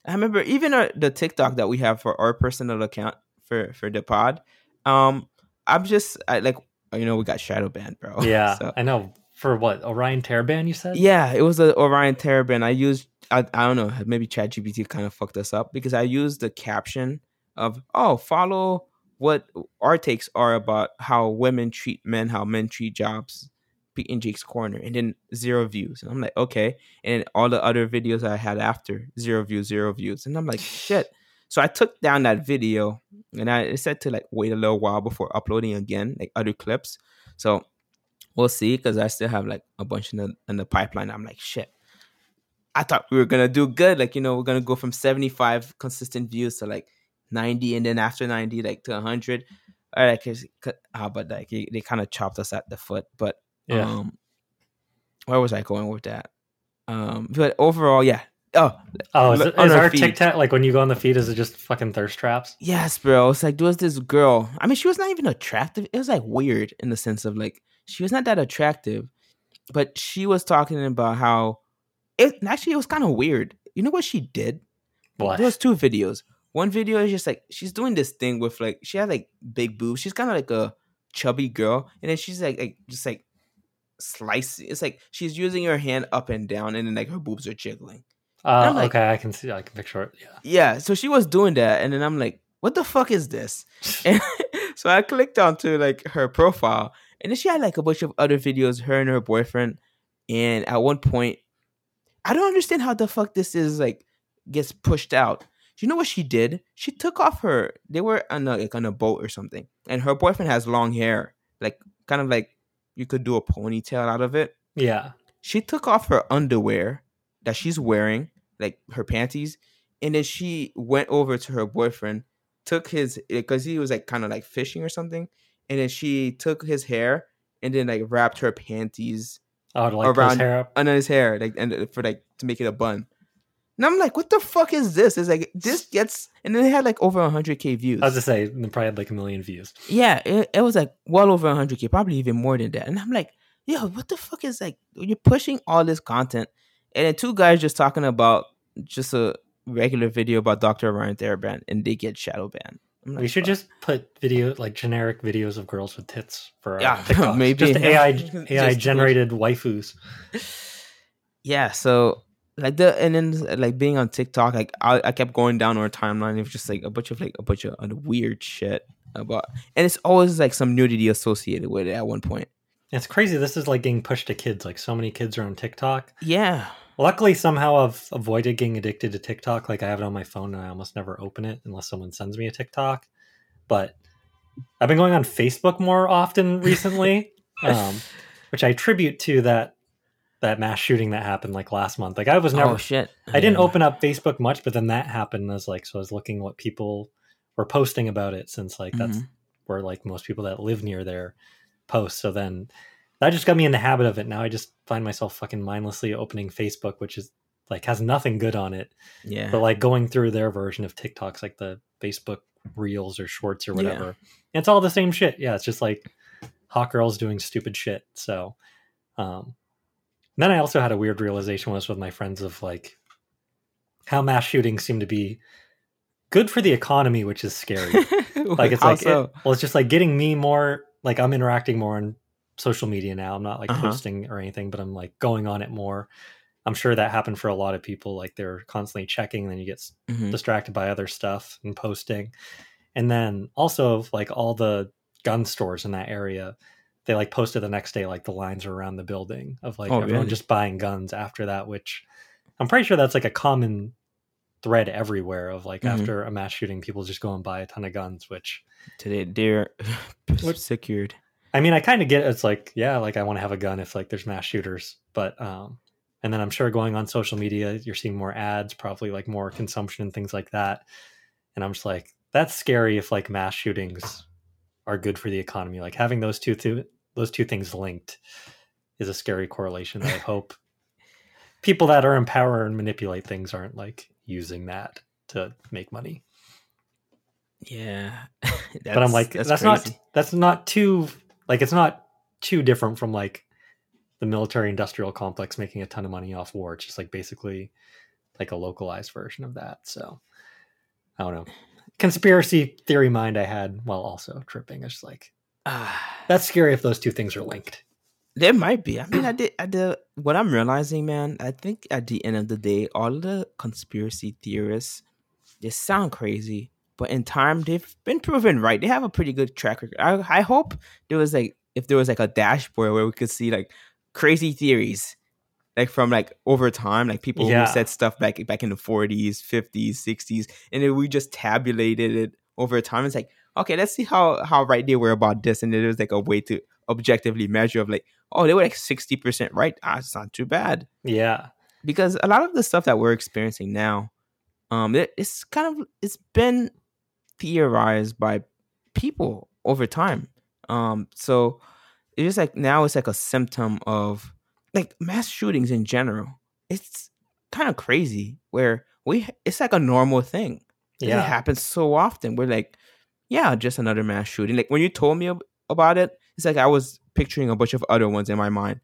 I remember even our, the TikTok that we have for our personal account for for the pod. Um, I'm just I like you know we got shadow banned, bro. (laughs) Yeah, So- I know. For what Orion Taraban? You said? yeah, it was a Orion Taraban. I used I, I don't know maybe ChatGPT kind of fucked us up because I used the caption of oh follow what our takes are about how women treat men, how men treat jobs. Pete and Jake's corner, and then zero views, and I'm like okay. And all the other videos I had after zero views, zero views, and I'm like shit. So I took down that video, and I said to like wait a little while before uploading again, like other clips. So we'll see because I still have like a bunch in the in the pipeline. I'm like, shit. I thought we were gonna do good. Like, you know, we're gonna go from 75 consistent views to like 90, and then after 90, like to 100. All right, cause, 'cause- ah, but like they kind of chopped us at the foot. But Yeah. um, where was I going with that? Um, but overall, yeah. Oh, oh, is, look it, on is our our feed. TikTok like when you go on the feed? Is it just fucking thirst traps? Yes, bro. It's like there was this girl. I mean, she was not even attractive. It was like weird in the sense of like she was not that attractive, but she was talking about how it actually it was kind of weird. You know what she did? What? There was two videos. One video is just like she's doing this thing with like she had like big boobs. She's kind of like a chubby girl, and then she's like, like just like slicing. It's like she's using her hand up and down, and then like her boobs are jiggling. Uh, like- okay, I can see. I can picture it. Yeah. Yeah, so she was doing that, and then I'm like, what the fuck is this? (laughs) And (laughs) so I clicked onto like her profile, and then she had like a bunch of other videos, her and her boyfriend. And at one point, I don't understand how the fuck this is like gets pushed out. You know what she did? She took off her. They were on a, like on a boat or something, and her boyfriend has long hair, like kind of like you could do a ponytail out of it Yeah. she took off her underwear that she's wearing, like her panties, and then she went over to her boyfriend, took his because he was like kind of like fishing or something, and then she took his hair and then like wrapped her panties Oh, like pull his Around- hair up. under his hair, like and for like to make it a bun. And I'm like, what the fuck is this? It's like this gets, and then it had like over 100k views. I was just say, they probably had like a million views. Yeah, it, it was like well over 100k, probably even more than that. And I'm like, yo, what the fuck is like you're pushing all this content, and then two guys just talking about just a regular video about Dr. Orion Taraban, and they get shadow banned. I'm We should fuck. just put video like generic videos of girls with tits for our Yeah, (laughs) TikToks. maybe. just AI (laughs) Just- AI generated waifus. yeah. So like the and then like being on TikTok, like I, I kept going down our timeline of just like a bunch of like a bunch of weird shit about, and it's always like some nudity associated with it at one point. It's crazy. This is like getting pushed to kids. Like so many kids are on TikTok. Yeah. Luckily, somehow I've avoided getting addicted to TikTok. Like I have it on my phone and I almost never open it unless someone sends me a TikTok. But I've been going on Facebook more often recently, (laughs) um, which I attribute to that that mass shooting that happened like last month. Like I was never, oh shit. I didn't Yeah. open up Facebook much, but then that happened. And I was like, so I was looking what people were posting about it since like that's Mhm. where like most people that live near there post. So then that just got me in the habit of it. Now I just find myself fucking mindlessly opening Facebook, which is like has nothing good on it, Yeah. but like going through their version of TikToks, like the Facebook Reels or Shorts or whatever. And it's all the same shit. Yeah, it's just like hot girls doing stupid shit. So, um, then I also had a weird realization was with my friends of like how mass shootings seem to be good for the economy, which is scary. (laughs) like it's like it- well, it's just like getting me more like I'm interacting more on social media now. I'm not like Uh-huh. posting or anything, but I'm like going on it more. I'm sure that happened for a lot of people. Like they're constantly checking, then you get Mhm. distracted by other stuff and posting. And then also like all the gun stores in that area, they like posted the next day like the lines are around the building of like Oh, everyone really? just buying guns after that, which I'm pretty sure that's like a common thread everywhere of like Mhm. after a mass shooting, people just go and buy a ton of guns, which Today (sighs) they're secured. I mean, I kind of get it. It's like, yeah, like I want to have a gun if like there's mass shooters, but um, and then I'm sure going on social media, you're seeing more ads, probably like more consumption and things like that. And I'm just like, that's scary if like mass shootings are good for the economy. Like having those two th- those two things linked is a scary correlation. that I (laughs) hope people that are in power and manipulate things aren't like using that to make money. Yeah. (laughs) but I'm like, that's, not that's not too like it's not too different from like the military industrial complex making a ton of money off war. It's just like basically like a localized version of that. So I don't know. Conspiracy theory mind I had while also tripping. It's like ah. that's scary if those two things are linked. There might be. I mean, I did. I did. What I'm realizing, man, I think at the end of the day, all the conspiracy theorists, they sound crazy, but in time, they've been proven right. They have a pretty good track record. I, I hope there was like, if there was like a dashboard where we could see like crazy theories, like from like over time, like people Yeah. who said stuff back back in the 40s, 50s, 60s, and then we just tabulated it over time. It's like, okay, let's see how how right they were about this, and then was like a way to objectively measure of like, oh, they were like 60% right. Ah, it's not too bad Yeah. because a lot of the stuff that we're experiencing now, um, it, it's kind of it's been theorized by people over time. Um, so it's just like now it's like a symptom of like mass shootings in general. It's kind of crazy where we it's like a normal thing. Yeah. It happens so often. We're like, yeah, just another mass shooting. Like when you told me about it, it's like I was picturing a bunch of other ones in my mind.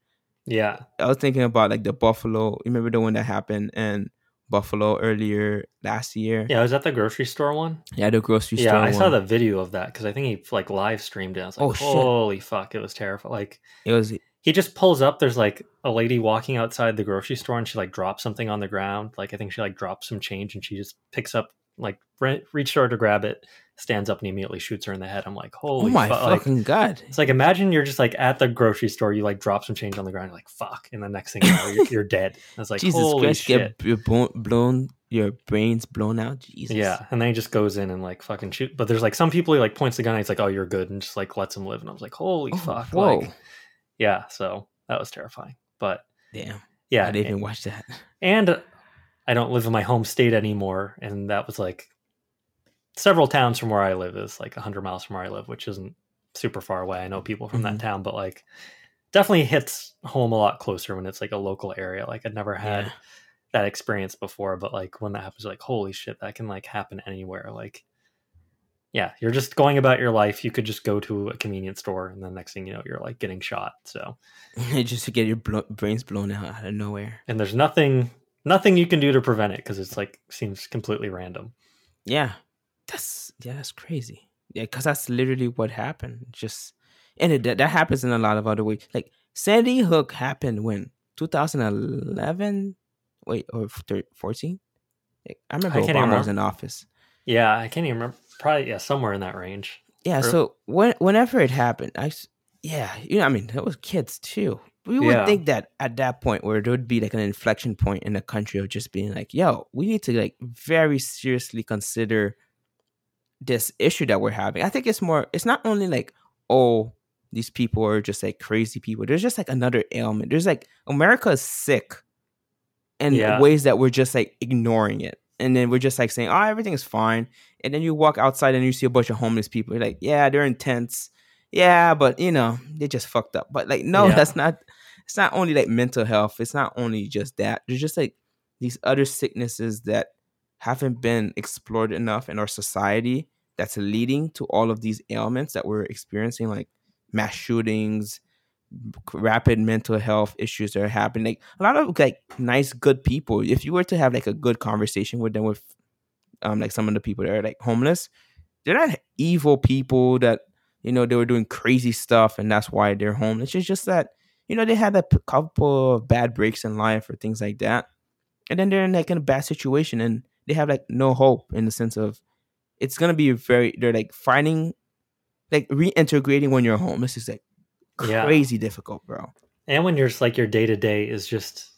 Yeah. I was thinking about like the Buffalo. You remember the one that happened in Buffalo earlier last year? Yeah. Was that the grocery store one? Yeah, the grocery Yeah, store. Yeah, I saw the video of that because I think he like live streamed it. I was like, Oh, shit. holy fuck, it was terrifying. Like It was he just pulls up. There's like a lady walking outside the grocery store, and she like drops something on the ground. Like I think she like drops some change, and she just picks up like re- reached over to grab it, stands up, and immediately shoots her in the head. I'm like, oh holy my fuck! Like, fucking god! it's like imagine you're just like at the grocery store, you like drop some change on the ground, you're like fuck, and the next thing you know, you're, you're dead. (laughs) I was like, Jesus holy Christ, shit. get your blown, your brains blown out. Jesus. Yeah, and then he just goes in and like fucking shoot. But there's like some people he like points the gun. And he's like, "Oh, you're good," and just like lets him live. And I was like, "Holy Oh, fuck!" whoa. Like, yeah. So that was terrifying. But Damn. yeah, I didn't even and, watch that. (laughs) and I don't live in my home state anymore, and that was like several towns from where I live is like 100 miles from where I live, which isn't super far away. I know people from Mhm. that town, but like definitely hits home a lot closer when it's like a local area. Like I'd never had Yeah. that experience before, but like when that happens, like holy shit, that can like happen anywhere. Like, yeah, you're just going about your life. You could just go to a convenience store, and the next thing you know, you're like getting shot. So, (laughs) just to get your blo- brains blown out out of nowhere. and there's nothing, nothing you can do to prevent it because it's like seems completely random. Yeah, that's yeah, that's crazy. Yeah, because that's literally what happened. Just and it, that that happens in a lot of other ways. Like Sandy Hook happened when 2011, wait, or 14. I remember I Obama even was in office. Yeah, I can't even remember. Probably yeah, somewhere in that range. Yeah, Or- so when whenever it happened, I yeah, you know, I mean, it was kids too. We would Yeah. think that at that point where there would be like an inflection point in the country of just being like, yo, we need to like very seriously consider this issue that we're having. I think it's more it's not only like, oh, these people are just like crazy people. There's just like another ailment. There's like America is sick in Yeah. ways that we're just like ignoring it. And then we're just like saying, oh, everything is fine. And then you walk outside and you see a bunch of homeless people. You're like, yeah, they're in tents. Yeah, but you know, they just fucked up. But like, no, Yeah. that's not it's not only like mental health. It's not only just that. There's just like these other sicknesses that haven't been explored enough in our society that's leading to all of these ailments that we're experiencing, like mass shootings, rapid mental health issues that are happening. Like a lot of like nice, good people. If you were to have like a good conversation with them, with um like some of the people that are like homeless, they're not evil people that you know they were doing crazy stuff and that's why they're homeless. It's just that you know they had a couple of bad breaks in life or things like that, and then they're in like in a bad situation and they have like no hope in the sense of it's gonna be very they're like finding like reintegrating when you're homeless is like Yeah. crazy difficult, bro. And when you're just like your day to day is just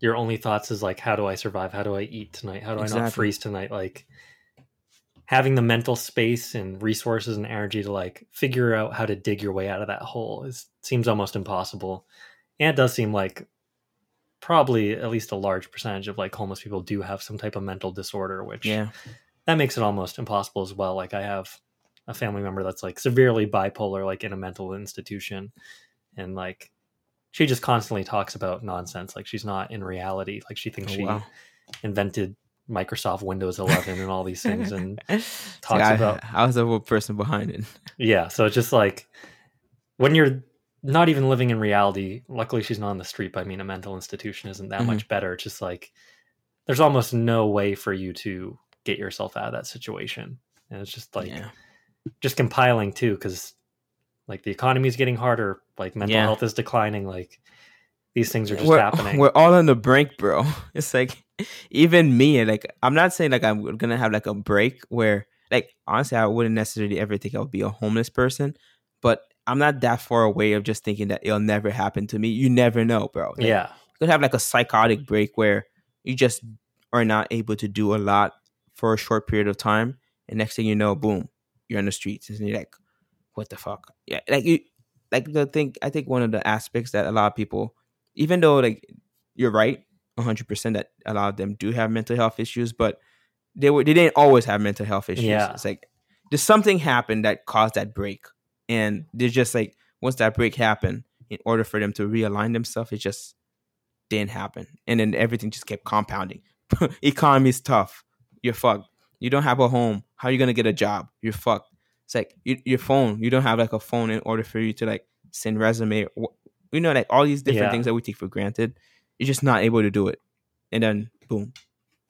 your only thoughts is like, how do I survive? How do I eat tonight? How do I not freeze tonight? Like having the mental space and resources and energy to like figure out how to dig your way out of that hole is seems almost impossible. And it does seem like probably at least a large percentage of like homeless people do have some type of mental disorder, which Yeah. that makes it almost impossible as well. Like I have a family member that's like severely bipolar, like in a mental institution, and like she just constantly talks about nonsense. Like she's not in reality. Like she thinks Oh, she wow. invented Microsoft Windows 11 and all these (laughs) things. And talks I, about- I was the person behind it. yeah, so it's just like when you're not even living in reality. Luckily, she's not on the street. But I mean, a mental institution isn't that Mhm. much better. It's just like there's almost no way for you to get yourself out of that situation, and it's just like yeah. Just compiling too, because like the economy is getting harder. Like mental Yeah. health is declining. Like these things are just we're, happening. We're all on the brink, bro. (laughs) It's like even me, like I'm not saying like I'm gonna have like a break where like honestly I wouldn't necessarily ever think I would be a homeless person, but I'm not that far away of just thinking that it'll never happen to me. You never know, bro. Like, yeah, you could have like a psychotic break where you just are not able to do a lot for a short period of time, and next thing you know, boom, you're in the streets, and you're like, what the fuck? Yeah, like you, like the thing. I think one of the aspects that a lot of people, even though like you're right, 100 percent that a lot of them do have mental health issues, but they were they didn't always have mental health issues. Yeah. It's like there's something happened that caused that break, and they're just like once that break happened, in order for them to realign themselves, it just didn't happen, and then everything just kept compounding. (laughs) Economy's tough. You're fucked. You don't have a home. How are you gonna get a job? You're fucked. It's like you, your phone. You don't have like a phone in order for you to like send resume. You know, like all these different Yeah. things that we take for granted. You're just not able to do it, and then boom,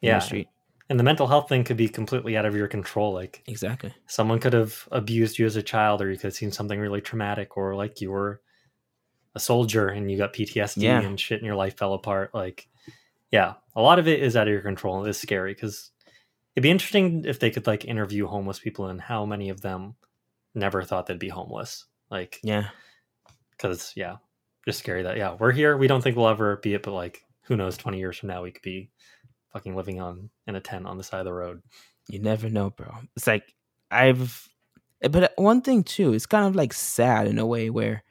yeah. the street. And the mental health thing could be completely out of your control. Like Exactly. someone could have abused you as a child, or you could have seen something really traumatic, or like you were a soldier and you got PTSD Yeah. and shit and your life fell apart. Like, yeah, a lot of it is out of your control. It's scary because it'd be interesting if they could like interview homeless people and how many of them never thought they'd be homeless. Like, Yeah. because yeah, just scary that yeah we're here. We don't think we'll ever be it, but like who knows? Twenty years from now, we could be fucking living on in a tent on the side of the road. You never know, bro. It's like I've, eh, but uh, one thing too, it's kind of like sad in a way where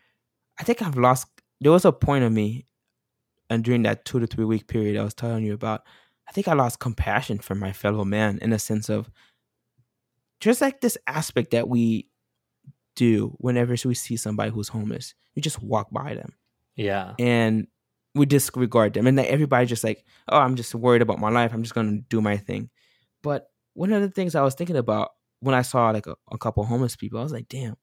I think I've lost. There was a point of me, and during that two to three week period I was telling you about, I think I lost compassion for my fellow man in a sense of just like this aspect that we do whenever we see somebody who's homeless. We just walk by them. Yeah, and we disregard them. And like everybody just like oh i'm just worried about my life. I'm just gonna do my thing. But one of the things i was thinking about when i saw like a, a couple homeless people i was like damn.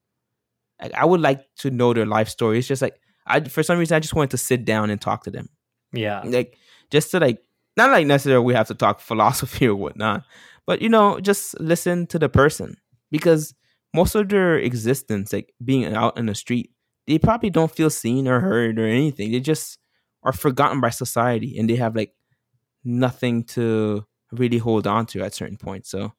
Like, i would like to know their life story. It's just like i for some reason i just wanted to sit down and talk to them. Yeah, like just to like not like necessarily we have to talk (laughs) philosophy or whatnot but you know just listen to the person. Because most of their existence like being out in the street they probably don't feel seen or heard or anything. They just are forgotten by society and they have like nothing to really hold on to at certain points. So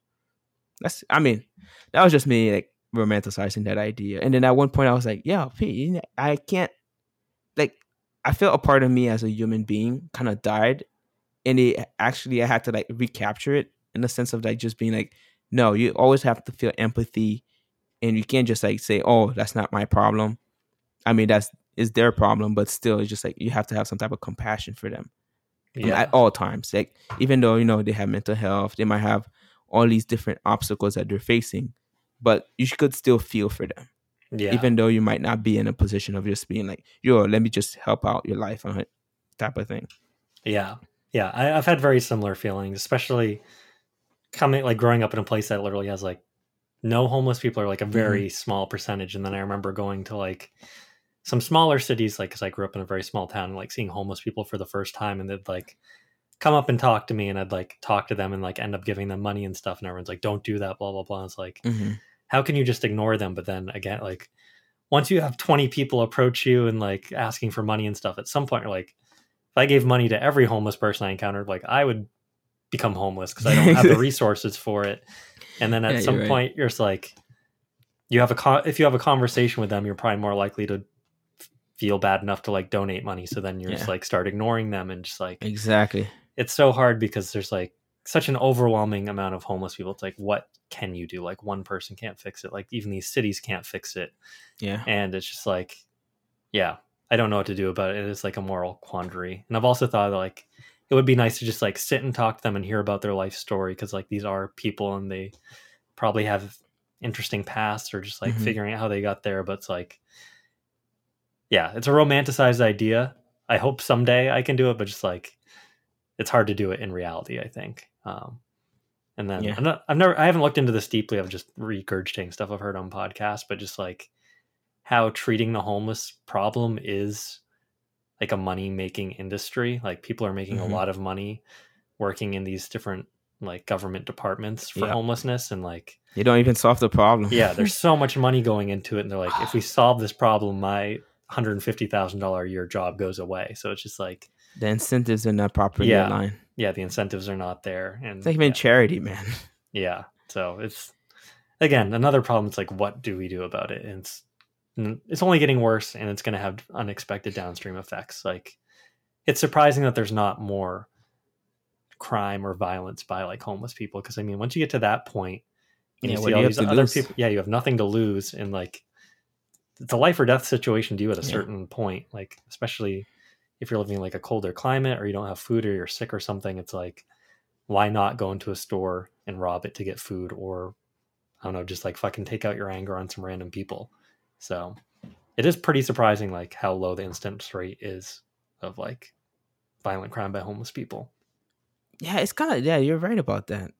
that's i mean that was just me like romanticizing that idea. And then at one point i was like yeah i can't like I felt a part of me as a human being kind of died, and it actually I had to like recapture it in the sense of like just being like, no, you always have to feel empathy, and you can't just like say, oh, that's not my problem. I mean, that's is their problem, but still, it's just like you have to have some type of compassion for them um, yeah, at all times. Like even though you know they have mental health, they might have all these different obstacles that they're facing, but you could still feel for them yeah. even though you might not be in a position of just being like, yo, let me just help out your life on it, type of thing. Yeah, yeah. I, I've had very similar feelings, especially coming like growing up in a place that literally has like no homeless people are like a very small percentage. And then I remember going to like some smaller cities, like because I grew up in a very small town, and like seeing homeless people for the first time, and they'd like come up and talk to me, and I'd like talk to them and like end up giving them money and stuff, and everyone's like, "Don't do that," blah blah blah. And it's like, Mm-hmm. how can you just ignore them? But then again, like once you have 20 people approach you and like asking for money and stuff, at some point you're like, if I gave money to every homeless person I encountered, like I would become homeless because I don't have the (laughs) resources for it. And then at Yeah, you're some right. point you're just like, you have a con- if you have a conversation with them, you're probably more likely to feel bad enough to like donate money. So then you're just like start ignoring them and just like Exactly. it's so hard because there's like such an overwhelming amount of homeless people. It's like, what can you do? Like one person can't fix it. Like even these cities can't fix it. Yeah. And it's just like, yeah, I don't know what to do about it. It's like a moral quandary. And I've also thought like it would be nice to just like sit and talk to them and hear about their life story because like these are people and they probably have interesting pasts or just like Mhm. figuring out how they got there. But it's like, yeah, it's a romanticized idea. I hope someday I can do it, but just like it's hard to do it in reality. I think. Um, and then Yeah. I'm not, I've never, I haven't looked into this deeply. I've just regurgitating stuff I've heard on podcasts, but just like how treating the homeless problem is like a money making industry. Like people are making Mhm. a lot of money working in these different like government departments for Yeah. homelessness and like You don't even solve the problem. yeah, there's so much money going into it and they're like if we (sighs) solve this problem my $150,000 a year job goes away. So it's just like the incentives are not properly Yeah. aligned. yeah, the incentives are not there and It's like even yeah. charity, man. Yeah. So it's again another problem. It's like what do we do about it? And it's it's only getting worse, and it's going to have unexpected downstream effects. Like it's surprising that there's not more crime or violence by like homeless people. Because I mean, once you get to that point, and Yeah, you see all you these have other lose? people, yeah, you have nothing to lose, and like it's a life or death situation to you at a Yeah. certain point. Like especially if you're living in like a colder climate or you don't have food or you're sick or something, it's like why not go into a store and rob it to get food or I don't know, just like fucking take out your anger on some random people. So it is pretty surprising like how low the incidence rate is of like violent crime by homeless people. Yeah, it's kind of yeah. You're right about that.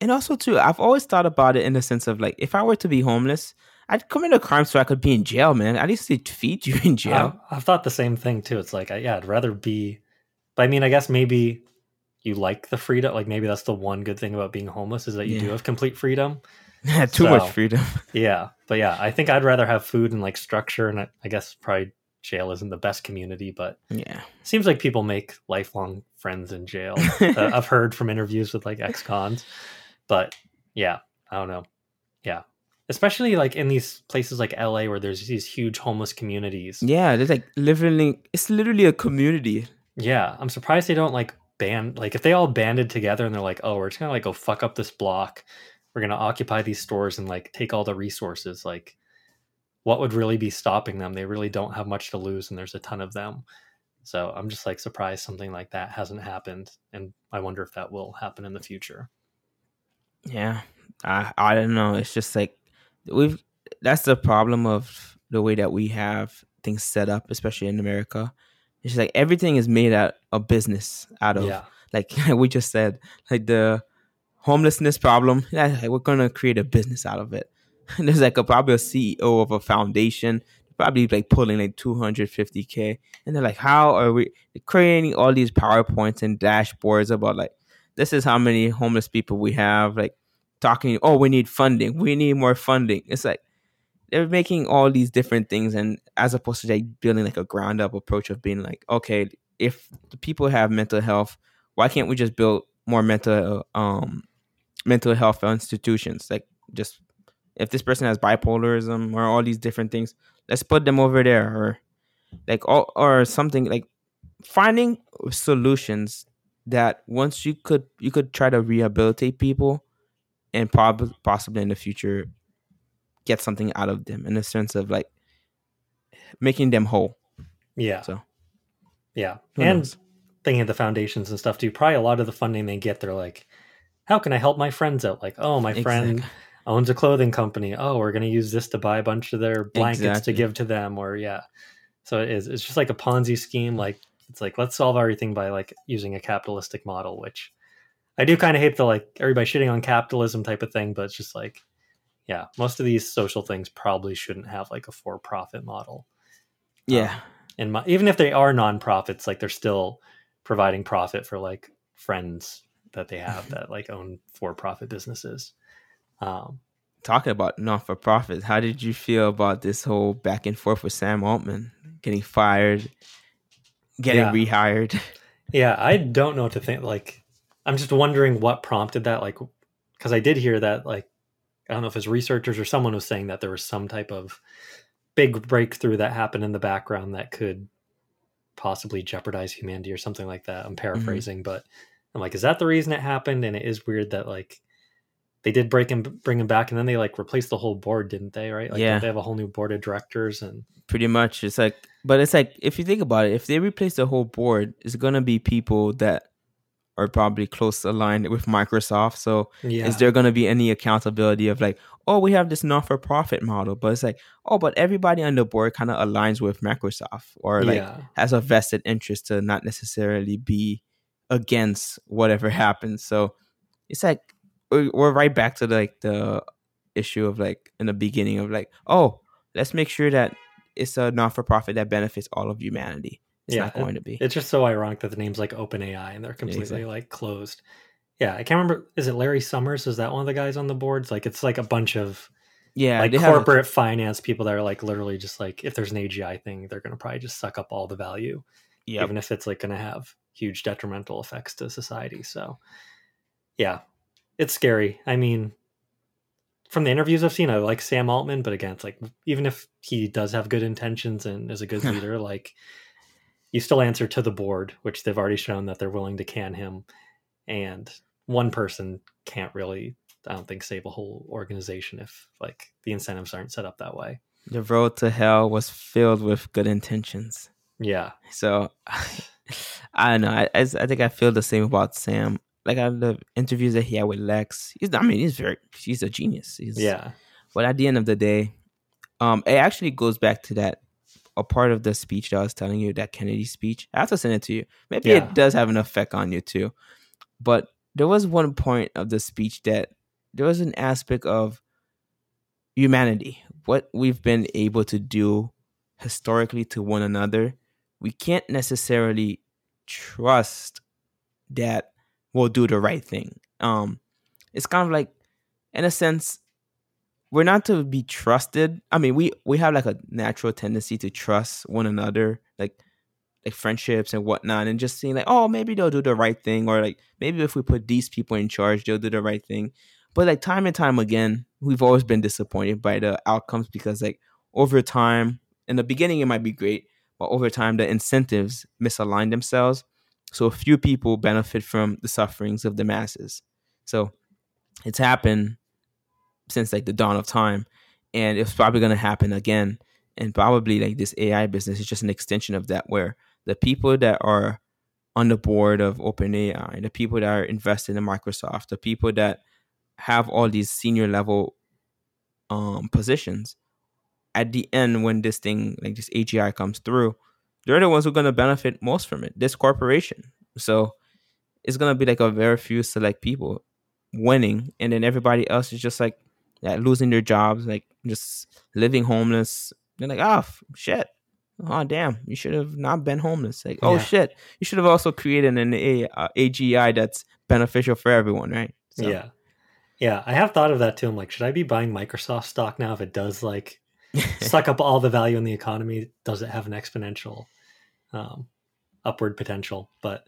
And also too, I've always thought about it in the sense of like, if I were to be homeless, I'd commit a crime so I could be in jail, man. At least they'd feed you (laughs) in jail. I've, I've thought the same thing too. It's like, I, yeah, I'd rather be, but I mean, I guess maybe you like the freedom. Like maybe that's the one good thing about being homeless is that you do have complete freedom. (laughs) Too much freedom. (laughs) Yeah, but yeah, I think I'd rather have food and like structure, and I, I guess probably jail isn't the best community, but Yeah. seems like people make lifelong friends in jail. (laughs) uh, I've heard from interviews with like ex-cons, but yeah, I don't know. Yeah, especially like in these places like LA where there's these huge homeless communities. Yeah, they're like literally, it's literally a community. Yeah, I'm surprised they don't like band like if they all banded together and they're like, oh, we're just gonna like go fuck up this block. We're gonna occupy these stores and like take all the resources. Like, what would really be stopping them? They really don't have much to lose, and there's a ton of them. So I'm just like surprised something like that hasn't happened, and I wonder if that will happen in the future. Yeah, I I don't know. It's just like we've. That's the problem of the way that we have things set up, especially in America. It's like everything is made out of business, out of Yeah, like (laughs) we just said, like the homelessness problem. We're gonna create a business out of it. And (laughs) there's like a probably a CEO of a foundation, probably like pulling like 250k, and they're like, how are we creating all these powerpoints and dashboards about like this is how many homeless people we have, like talking, oh, we need funding, we need more funding. It's like they're making all these different things, and as opposed to like building like a ground up approach of being like, okay, if the people have mental health, why can't we just build more mental um mental health institutions? Like just if this person has bipolarism or all these different things, let's put them over there, or like all or something like finding solutions that once you could you could try to rehabilitate people and probably possibly in the future get something out of them in the sense of like making them whole. yeah, So yeah, and knows? thinking of the foundations and stuff too. Probably a lot of the funding they get, they're like, how can I help my friends out? Like, oh, my friend Exactly. owns a clothing company. Oh, we're going to use this to buy a bunch of their blankets Exactly. to give to them. Or, yeah. So it is. It's just like a Ponzi scheme. Like, it's like, let's solve everything by like using a capitalistic model, which I do kind of hate the like everybody shitting on capitalism type of thing. But it's just like, yeah, most of these social things probably shouldn't have like a for profit model. yeah. Um, and my, even if they are nonprofits, like they're still providing profit for like friends that they have that like own for profit businesses. Um, Talking about non for profit, how did you feel about this whole back and forth with Sam Altman getting fired, getting Yeah. rehired? (laughs) yeah, I don't know what to think. Like, I'm just wondering what prompted that. Like, because I did hear that. Like, I don't know if it's researchers or someone was saying that there was some type of big breakthrough that happened in the background that could possibly jeopardize humanity or something like that. I'm paraphrasing, but I'm like, is that the reason it happened? And it is weird that like they did break him, bring him back, and then they like replaced the whole board, didn't they? Right? Like, Yeah. They have a whole new board of directors, and Pretty much. It's like, but it's like, if you think about it, if they replace the whole board, it's going to be people that are probably close aligned with Microsoft. So yeah, is there going to be any accountability of like, oh, we have this non for profit model, but it's like, oh, but everybody on the board kind of aligns with Microsoft or like yeah, has a vested interest to not necessarily be against whatever happens. So it's like we're we're right back to like the issue of like in the beginning of like, oh, let's make sure that it's a non for profit that benefits all of humanity. It's yeah, not going to be. It's just so ironic that the name's like OpenAI and they're completely exactly. like closed. Yeah, I can't remember. Is it Larry Summers? Is that one of the guys on the boards? Like, it's like a bunch of yeah, like have a- corporate finance people that are like literally just like if there's an AGI thing, they're going to probably just suck up all the value, Yep. even if it's like going to have huge detrimental effects to society. So, yeah, it's scary. I mean, from the interviews I've seen, I like Sam Altman, but again, it's like even if he does have good intentions and is a good leader, like you still answer to the board, which they've already shown that they're willing to can him, and one person can't really, I don't think, save a whole organization if like the incentives aren't set up that way. the road to hell was filled with good intentions. Yeah, So (laughs) I don't know. I, I, I think I feel the same about Sam. Like of the interviews that he had with Lex, he's I mean he's very he's a genius. He's, yeah, But at the end of the day, um, it actually goes back to that a part of the speech that I was telling you, that Kennedy speech. I have to send it to you. Maybe Yeah. it does have an effect on you too. But there was one point of the speech that there was an aspect of humanity, what we've been able to do historically to one another. We can't necessarily trust that we'll do the right thing. Um, it's kind of like, in a sense, we're not to be trusted. I mean, we we have like a natural tendency to trust one another, like like friendships and whatnot, and just seeing like, oh, maybe they'll do the right thing, or like maybe if we put these people in charge, they'll do the right thing. But like time and time again, we've always been disappointed by the outcomes because like over time, in the beginning it might be great, but over time the incentives misalign themselves. So a few people benefit from the sufferings of the masses. So it's happened since like the dawn of time and it's probably going to happen again and probably like this ai business is just an extension of that where the people that are on the board of openai the people that are invested in microsoft the people that have all these senior level um positions at the end when this thing like this agi comes through they're the ones who are going to benefit most from it this corporation so it's going to be like a very few select people winning and then everybody else is just like losing their jobs, like just living homeless. They're like, oh shit, oh damn, you should have not been homeless. Like, oh Yeah. shit, you should have also created an A, uh, AGI that's beneficial for everyone, right? So- yeah, yeah. I have thought of that too. I'm like, should I be buying Microsoft stock now if it does like (laughs) suck up all the value in the economy? Does it have an exponential um, upward potential? But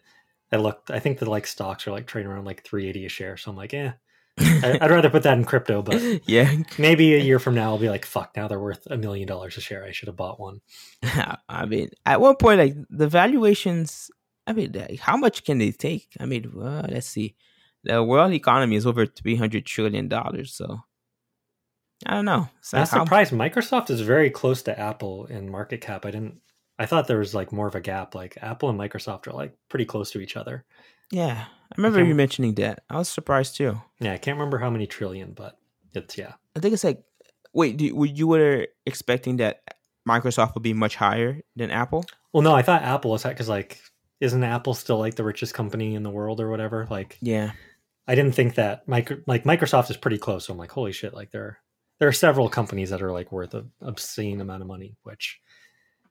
I looked. I think the like stocks are like trading around like 380 a share. So I'm like, eh. I, (laughs) I'd rather put that in crypto, but yeah, maybe a year from now I'll be like, fuck. Now they're worth a million dollars a share. I should have bought one. (laughs) I mean, at one point, like the valuations. I mean, like, how much can they take? I mean, well, let's see. The world economy is over three hundred trillion dollars. So I don't know. So I'm surprised. Microsoft is very close to Apple in market cap. I didn't. I thought there was like more of a gap. Like Apple and Microsoft are like pretty close to each other. Yeah, I remember can't- you mentioning that. I was surprised too. Yeah, I can't remember how many trillion, but it's yeah. I think it's like, wait, do, were you were expecting that Microsoft would be much higher than Apple? Well, no, I thought Apple was that because like, isn't Apple still like the richest company in the world or whatever? Like, Yeah, I didn't think that micro like Microsoft is pretty close. So I'm like, holy shit! Like there, there are several companies that are like worth an obscene amount of money. Which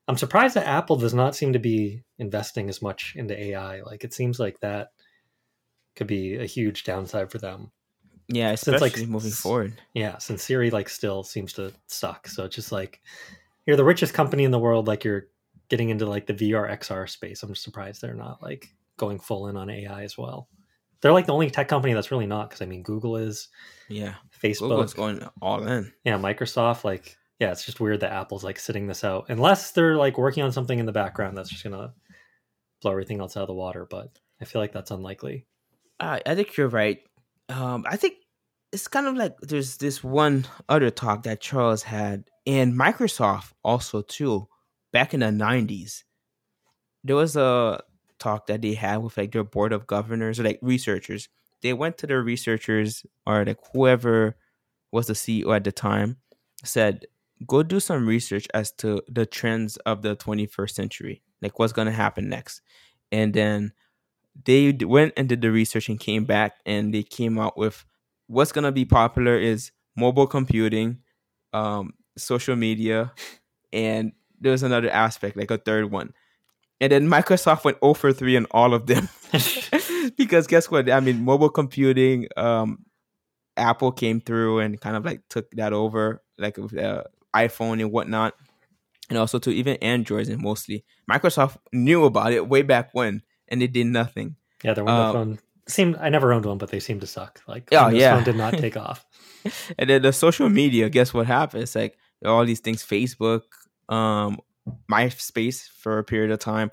I'm surprised that Apple does not seem to be investing as much into AI. Like it seems like that could be a huge downside for them. yeah, Since, like, moving forward. Yeah, since Siri like still seems to suck. So it's just like you're the richest company in the world. Like you're getting into like the VR XR space. I'm surprised they're not like going full in on AI as well. They're like the only tech company that's really not. Because I mean, Google is, Yeah, Facebook, Google's going all in. yeah, Microsoft. Like, yeah, it's just weird that Apple's like sitting this out, unless they're like working on something in the background that's just gonna blow everything else out of the water. But I feel like that's unlikely. I I think you're right. Um, I think it's kind of like there's this one other talk that Charles had, and Microsoft also too. Back in the '90s, there was a talk that they had with like their board of governors or like researchers. They went to their researchers or like whoever was the CEO at the time, said, "Go do some research as to the trends of the 21st century, like what's gonna happen next," and then they went and did the research and came back and they came out with what's gonna be popular is mobile computing, um, social media, and there was another aspect, like a third one. And then Microsoft went over 3 on all of them. (laughs) (laughs) because guess what? I mean, mobile computing, um, Apple came through and kind of like took that over, like with uh, iPhone and whatnot. And also to even Androids and mostly. Microsoft knew about it way back when and they did nothing. Yeah, their Windows um, phone seemed I never owned one, but they seemed to suck. Like oh, Windows yeah. phone did not (laughs) take off. and then the social media, guess what happened? It's like all these things, Facebook, um, MySpace for a period of time,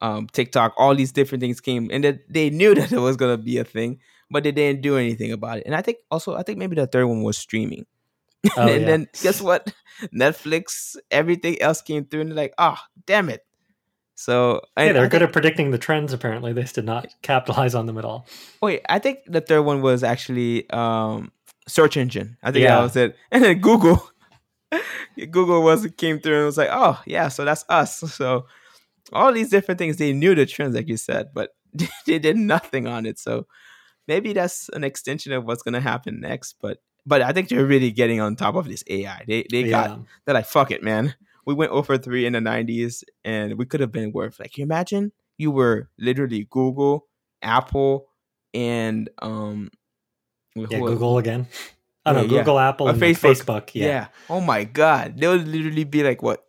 um, TikTok, all these different things came, and they, they knew (laughs) that it was gonna be a thing, but they didn't do anything about it. And I think also, I think maybe the third one was streaming. Oh, (laughs) and yeah. then guess what? (laughs) Netflix, everything else came through, and like, ah, oh, damn it. So yeah, they're good at predicting the trends. Apparently, they did not capitalize on them at all. Wait, I think the third one was actually um, search engine. I think yeah. that was it. And then Google, (laughs) Google was came through and was like, oh yeah, so that's us. (laughs) So all these different things, they knew the trends, like you said, but (laughs) they did nothing on it. So maybe that's an extension of what's gonna happen next. But but I think they're really getting on top of this AI. They they got yeah. they're like, fuck it, man we went over three in the 90s and we could have been worth like you imagine you were literally google apple and um yeah, google again i don't know google yeah. apple and facebook, facebook yeah. yeah. oh my god they would literally be like what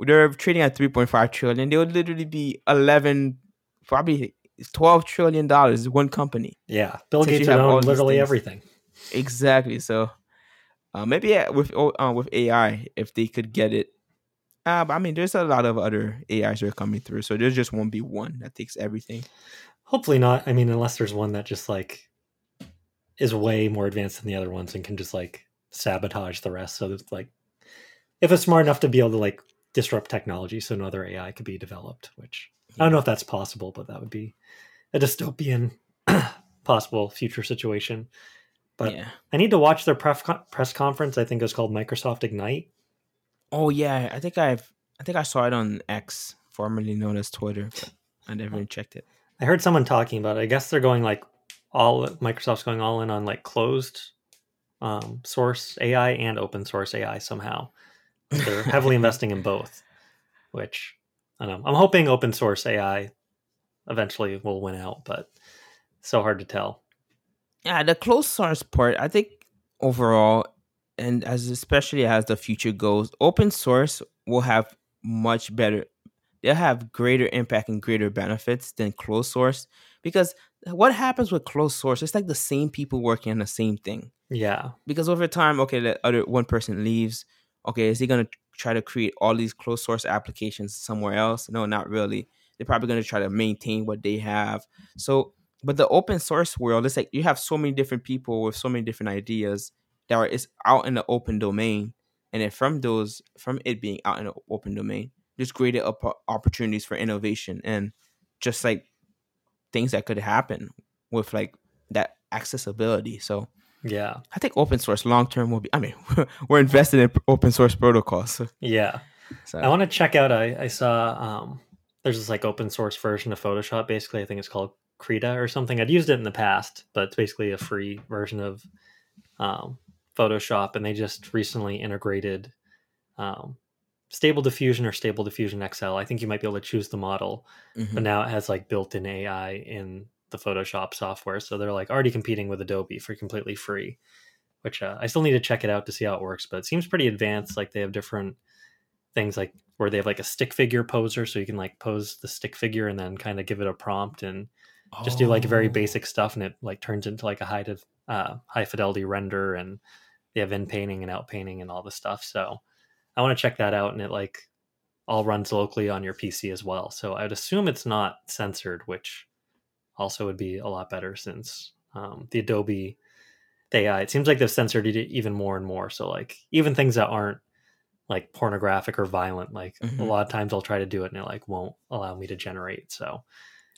they're trading at 3.5 trillion they would literally be 11 probably 12 trillion dollars one company yeah bill gates would own literally everything exactly so uh, maybe yeah, with uh, with AI, if they could get it. Uh, but I mean, there's a lot of other AIs that are coming through, so there just won't be one that takes everything. Hopefully not. I mean, unless there's one that just like is way more advanced than the other ones and can just like sabotage the rest. So it's like if it's smart enough to be able to like disrupt technology, so another AI could be developed. Which I don't know if that's possible, but that would be a dystopian (clears throat) possible future situation. But yeah. I need to watch their press press conference. I think it was called Microsoft Ignite. Oh yeah, I think I've I think I saw it on X, formerly known as Twitter. I never checked it. I heard someone talking about it. I guess they're going like all Microsoft's going all in on like closed um, source AI and open source AI somehow. They're heavily (laughs) investing in both, which I don't know. I'm hoping open source AI eventually will win out, but so hard to tell yeah, the closed source part, I think overall, and as especially as the future goes, open source will have much better. They'll have greater impact and greater benefits than closed source because what happens with closed source? It's like the same people working on the same thing. Yeah. Because over time, okay, the other one person leaves. Okay, is he gonna try to create all these closed source applications somewhere else? No, not really. They're probably gonna try to maintain what they have. So but the open source world it's like you have so many different people with so many different ideas that are is out in the open domain and then from those from it being out in the open domain there's greater op- uh, opportunities for innovation and just like things that could happen with like that accessibility. So yeah. I think open source long term will be i mean (laughs) we're invested in open source protocols. (laughs) Yeah. So i want to check out i i saw um there's this like open source version of photoshop basically. I think it's called Krita or something. I'd used it in the past, but it's basically a free version of um, Photoshop, and they just recently integrated um, Stable Diffusion or Stable Diffusion XL. I think you might be able to choose the model, mm-hmm. but now it has like built-in AI in the Photoshop software, so they're like already competing with Adobe for completely free. Which uh, I still need to check it out to see how it works, but it seems pretty advanced. Like they have different things like where they have like a stick figure poser, so you can like pose the stick figure and then kind of give it a prompt and just do like very oh. basic stuff and it like turns into like a high to, uh, high fidelity render and they have in painting and out painting and all the stuff so i want to check that out and it like all runs locally on your pc as well so i'd assume it's not censored which also would be a lot better since um, the adobe ai it seems like they've censored it even more and more so like even things that aren't like pornographic or violent like mm-hmm. a lot of times i'll try to do it and it like won't allow me to generate so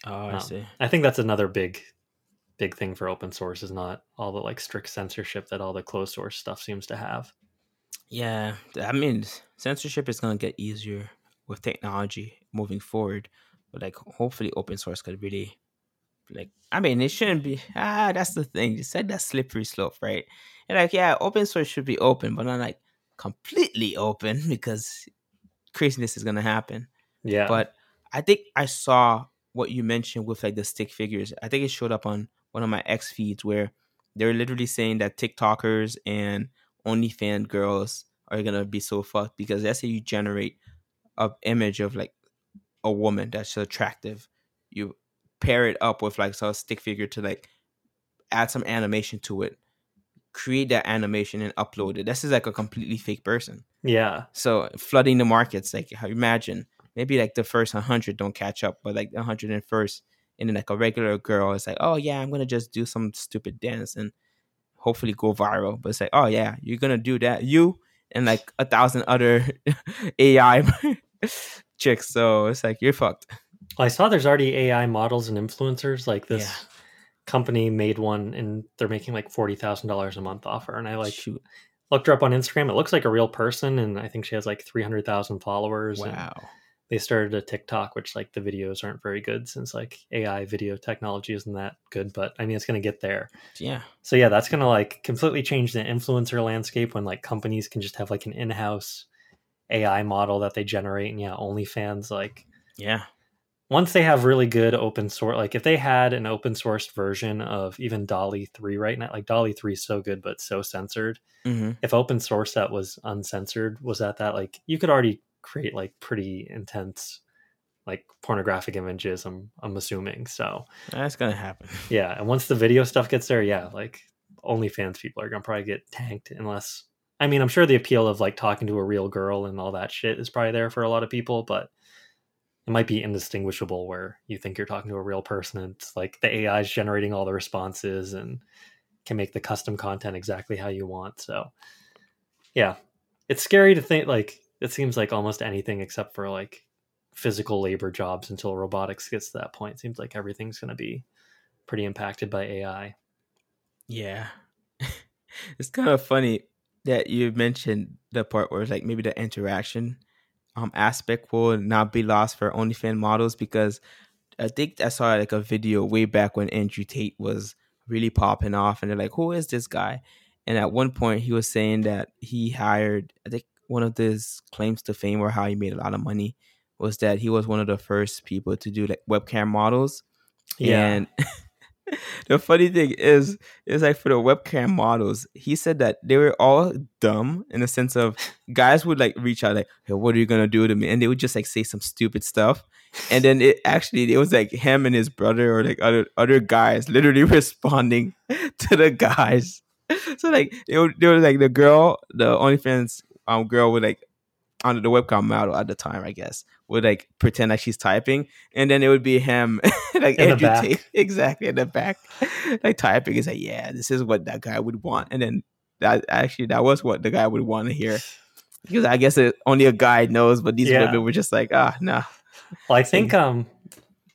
Oh, I um, see. I think that's another big, big thing for open source is not all the like strict censorship that all the closed source stuff seems to have. Yeah, I mean, censorship is gonna get easier with technology moving forward, but like hopefully open source could really, like, I mean, it shouldn't be. Ah, that's the thing. You said that slippery slope, right? And like, yeah, open source should be open, but not like completely open (laughs) because craziness is gonna happen. Yeah. But I think I saw what you mentioned with like the stick figures. I think it showed up on one of my X feeds where they're literally saying that TikTokers and OnlyFans girls are gonna be so fucked because let's say you generate a image of like a woman that's attractive, you pair it up with like so a stick figure to like add some animation to it, create that animation and upload it. This is like a completely fake person. yeah. So flooding the markets, like imagine maybe like the first hundred don't catch up, but like the hundred and first, and then like a regular girl is like, oh yeah, I'm gonna just do some stupid dance and hopefully go viral. But it's like, oh yeah, you're gonna do that, you and like a thousand other (laughs) AI (laughs) chicks. So it's like you're fucked. I saw there's already AI models and influencers. Like this Yeah. company made one and they're making like forty thousand dollars a month off her. And I like Shoot, looked her up on Instagram. It looks like a real person, and I think she has like three hundred thousand followers. and wow, they started a TikTok, which like the videos aren't very good since like AI video technology isn't that good. But I mean, it's gonna get there. yeah, So yeah, that's gonna like completely change the influencer landscape when like companies can just have like an in-house AI model that they generate, and yeah, OnlyFans like yeah, once they have really good open source like if they had an open sourced version of even DALL-E 3 right now like DALL-E 3 is so good but so censored hmm if open source that was uncensored was at that like you could already create like pretty intense like pornographic images i'm i'm assuming so that's gonna happen. (laughs) yeah and once the video stuff gets there yeah like OnlyFans people are gonna probably get tanked unless I mean I'm sure the appeal of like talking to a real girl and all that shit is probably there for a lot of people, but it might be indistinguishable where you think you're talking to a real person and it's like the AI is generating all the responses and can make the custom content exactly how you want. So yeah. It's scary to think like it seems like almost anything except for like physical labor jobs until robotics gets to that point. seems like everything's gonna be pretty impacted by AI. Yeah. (laughs) it's kind of funny that you mentioned the part where it's like maybe the interaction um aspect will not be lost for OnlyFans models because I think I saw like a video way back when Andrew Tate was really popping off and they're like, Who is this guy? And at one point he was saying that he hired I think one of his claims to fame or how he made a lot of money was that he was one of the first people to do like webcam models. Yeah. And (laughs) the funny thing is, is like for the webcam models, he said that they were all dumb in the sense of guys would like reach out like, "Hey, what are you gonna do to me?" And they would just like say some stupid stuff, and then it actually it was like him and his brother or like other other guys literally (laughs) responding (laughs) to the guys. So like there was like the girl, the OnlyFans um girl would like on the webcam model at the time, I guess, would like pretend like she's typing, and then it would be him (laughs) like In Andrew. Tate, (laughs) exactly in the back, (laughs) like typing. Is like, yeah, this is what that guy would want, and then that actually that was what the guy would want to hear, because I guess it, only a guy knows, but these Yeah. women were just like, ah, nah, Well, I think um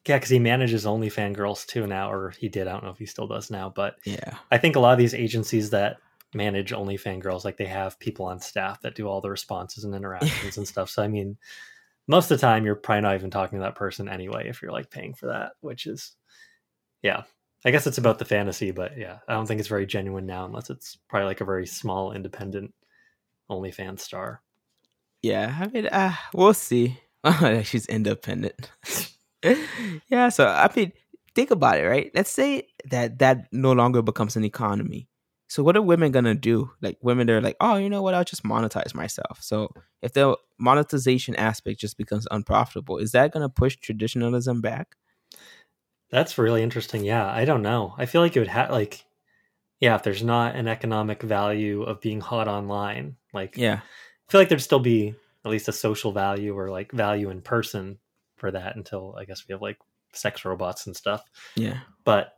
yeah, because he manages OnlyFans girls too now, or he did. I don't know if he still does now, but yeah, I think a lot of these agencies that manage OnlyFans girls, like they have people on staff that do all the responses and interactions and stuff. So I mean, most of the time you're probably not even talking to that person anyway if you're like paying for that, which is yeah. I guess it's about the fantasy, but yeah, I don't think it's very genuine now unless it's probably like a very small independent OnlyFans star. yeah. I mean, uh, we'll see. (laughs) she's independent. (laughs) yeah, so I mean, think about it, right? Let's say that that no longer becomes an economy. So what are women gonna do? Like women, they're like, oh, you know what? I'll just monetize myself. So if the monetization aspect just becomes unprofitable, is that gonna push traditionalism back? That's really interesting. Yeah, I don't know. I feel like it would have like, yeah, if there's not an economic value of being hot online, like, Yeah, I feel like there'd still be at least a social value or like value in person for that until I guess we have like sex robots and stuff. yeah, But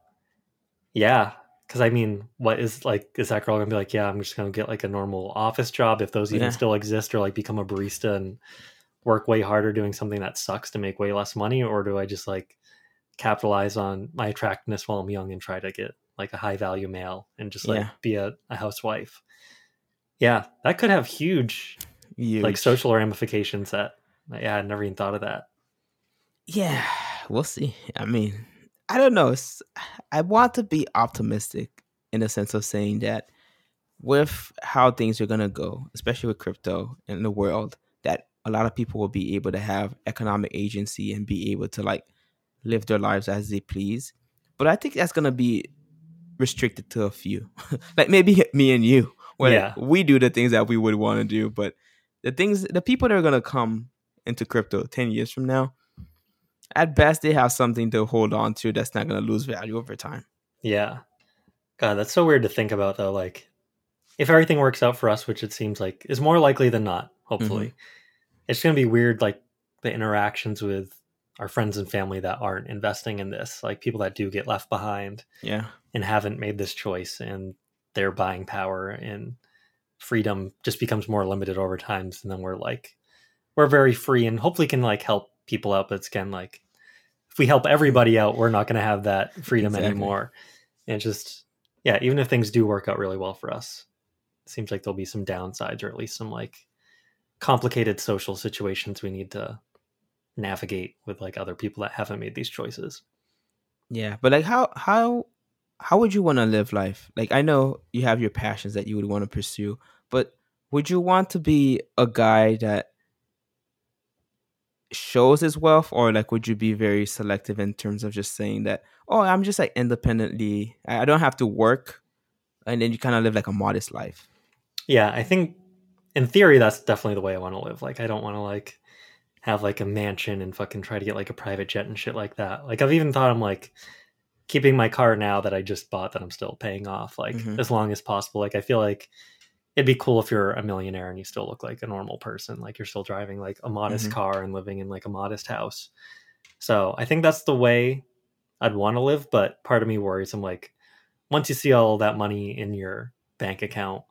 yeah, because I mean, what is like, is that girl gonna be like, yeah, I'm just gonna get like a normal office job if those even Yeah. still exist, or like become a barista and work way harder doing something that sucks to make way less money, or do I just like capitalize on my attractiveness while I'm young and try to get like a high value male and just like Yeah. be a, a housewife? Yeah, that could have huge like social ramifications that yeah, I never even thought of that. Yeah, we'll see. I mean, I don't know. I want to be optimistic in the sense of saying that with how things are gonna go, especially with crypto in the world, that a lot of people will be able to have economic agency and be able to like live their lives as they please. But I think that's gonna be restricted to a few, (laughs) like maybe (laughs) me and you, where Yeah. we do the things that we would want to do. But the things, the people that are gonna come into crypto ten years from now, at best they have something to hold on to that's not gonna lose value over time. Yeah. God, that's so weird to think about though. Like, if everything works out for us, which it seems like is more likely than not, hopefully, mm-hmm. it's going to be weird, like the interactions with our friends and family that aren't investing in this, like people that do get left behind Yeah, and haven't made this choice and their buying power and freedom just becomes more limited over time. And then we're like, we're very free and hopefully can like help people out. But it's again, like, if we help everybody out, we're not going to have that freedom Exactly. anymore. And just, yeah, even if things do work out really well for us, it seems like there'll be some downsides or at least some like complicated social situations we need to navigate with like other people that haven't made these choices. yeah. But like, how how how would you want to live life? Like, I know you have your passions that you would want to pursue, but would you want to be a guy that shows his wealth, or like, would you be very selective in terms of just saying that, oh, I'm just like independently, I don't have to work, and then you kind of live like a modest life. yeah i think in theory that's definitely the way i want to live like i don't want to like have like a mansion and fucking try to get like a private jet and shit like that like i've even thought i'm like keeping my car now that i just bought that i'm still paying off like Mhm. as long as possible like i feel like it'd be cool if you're a millionaire and you still look like a normal person like you're still driving like a modest Mhm. car and living in like a modest house. So i think that's the way i'd want to live but part of me worries i'm like once you see all that money in your bank account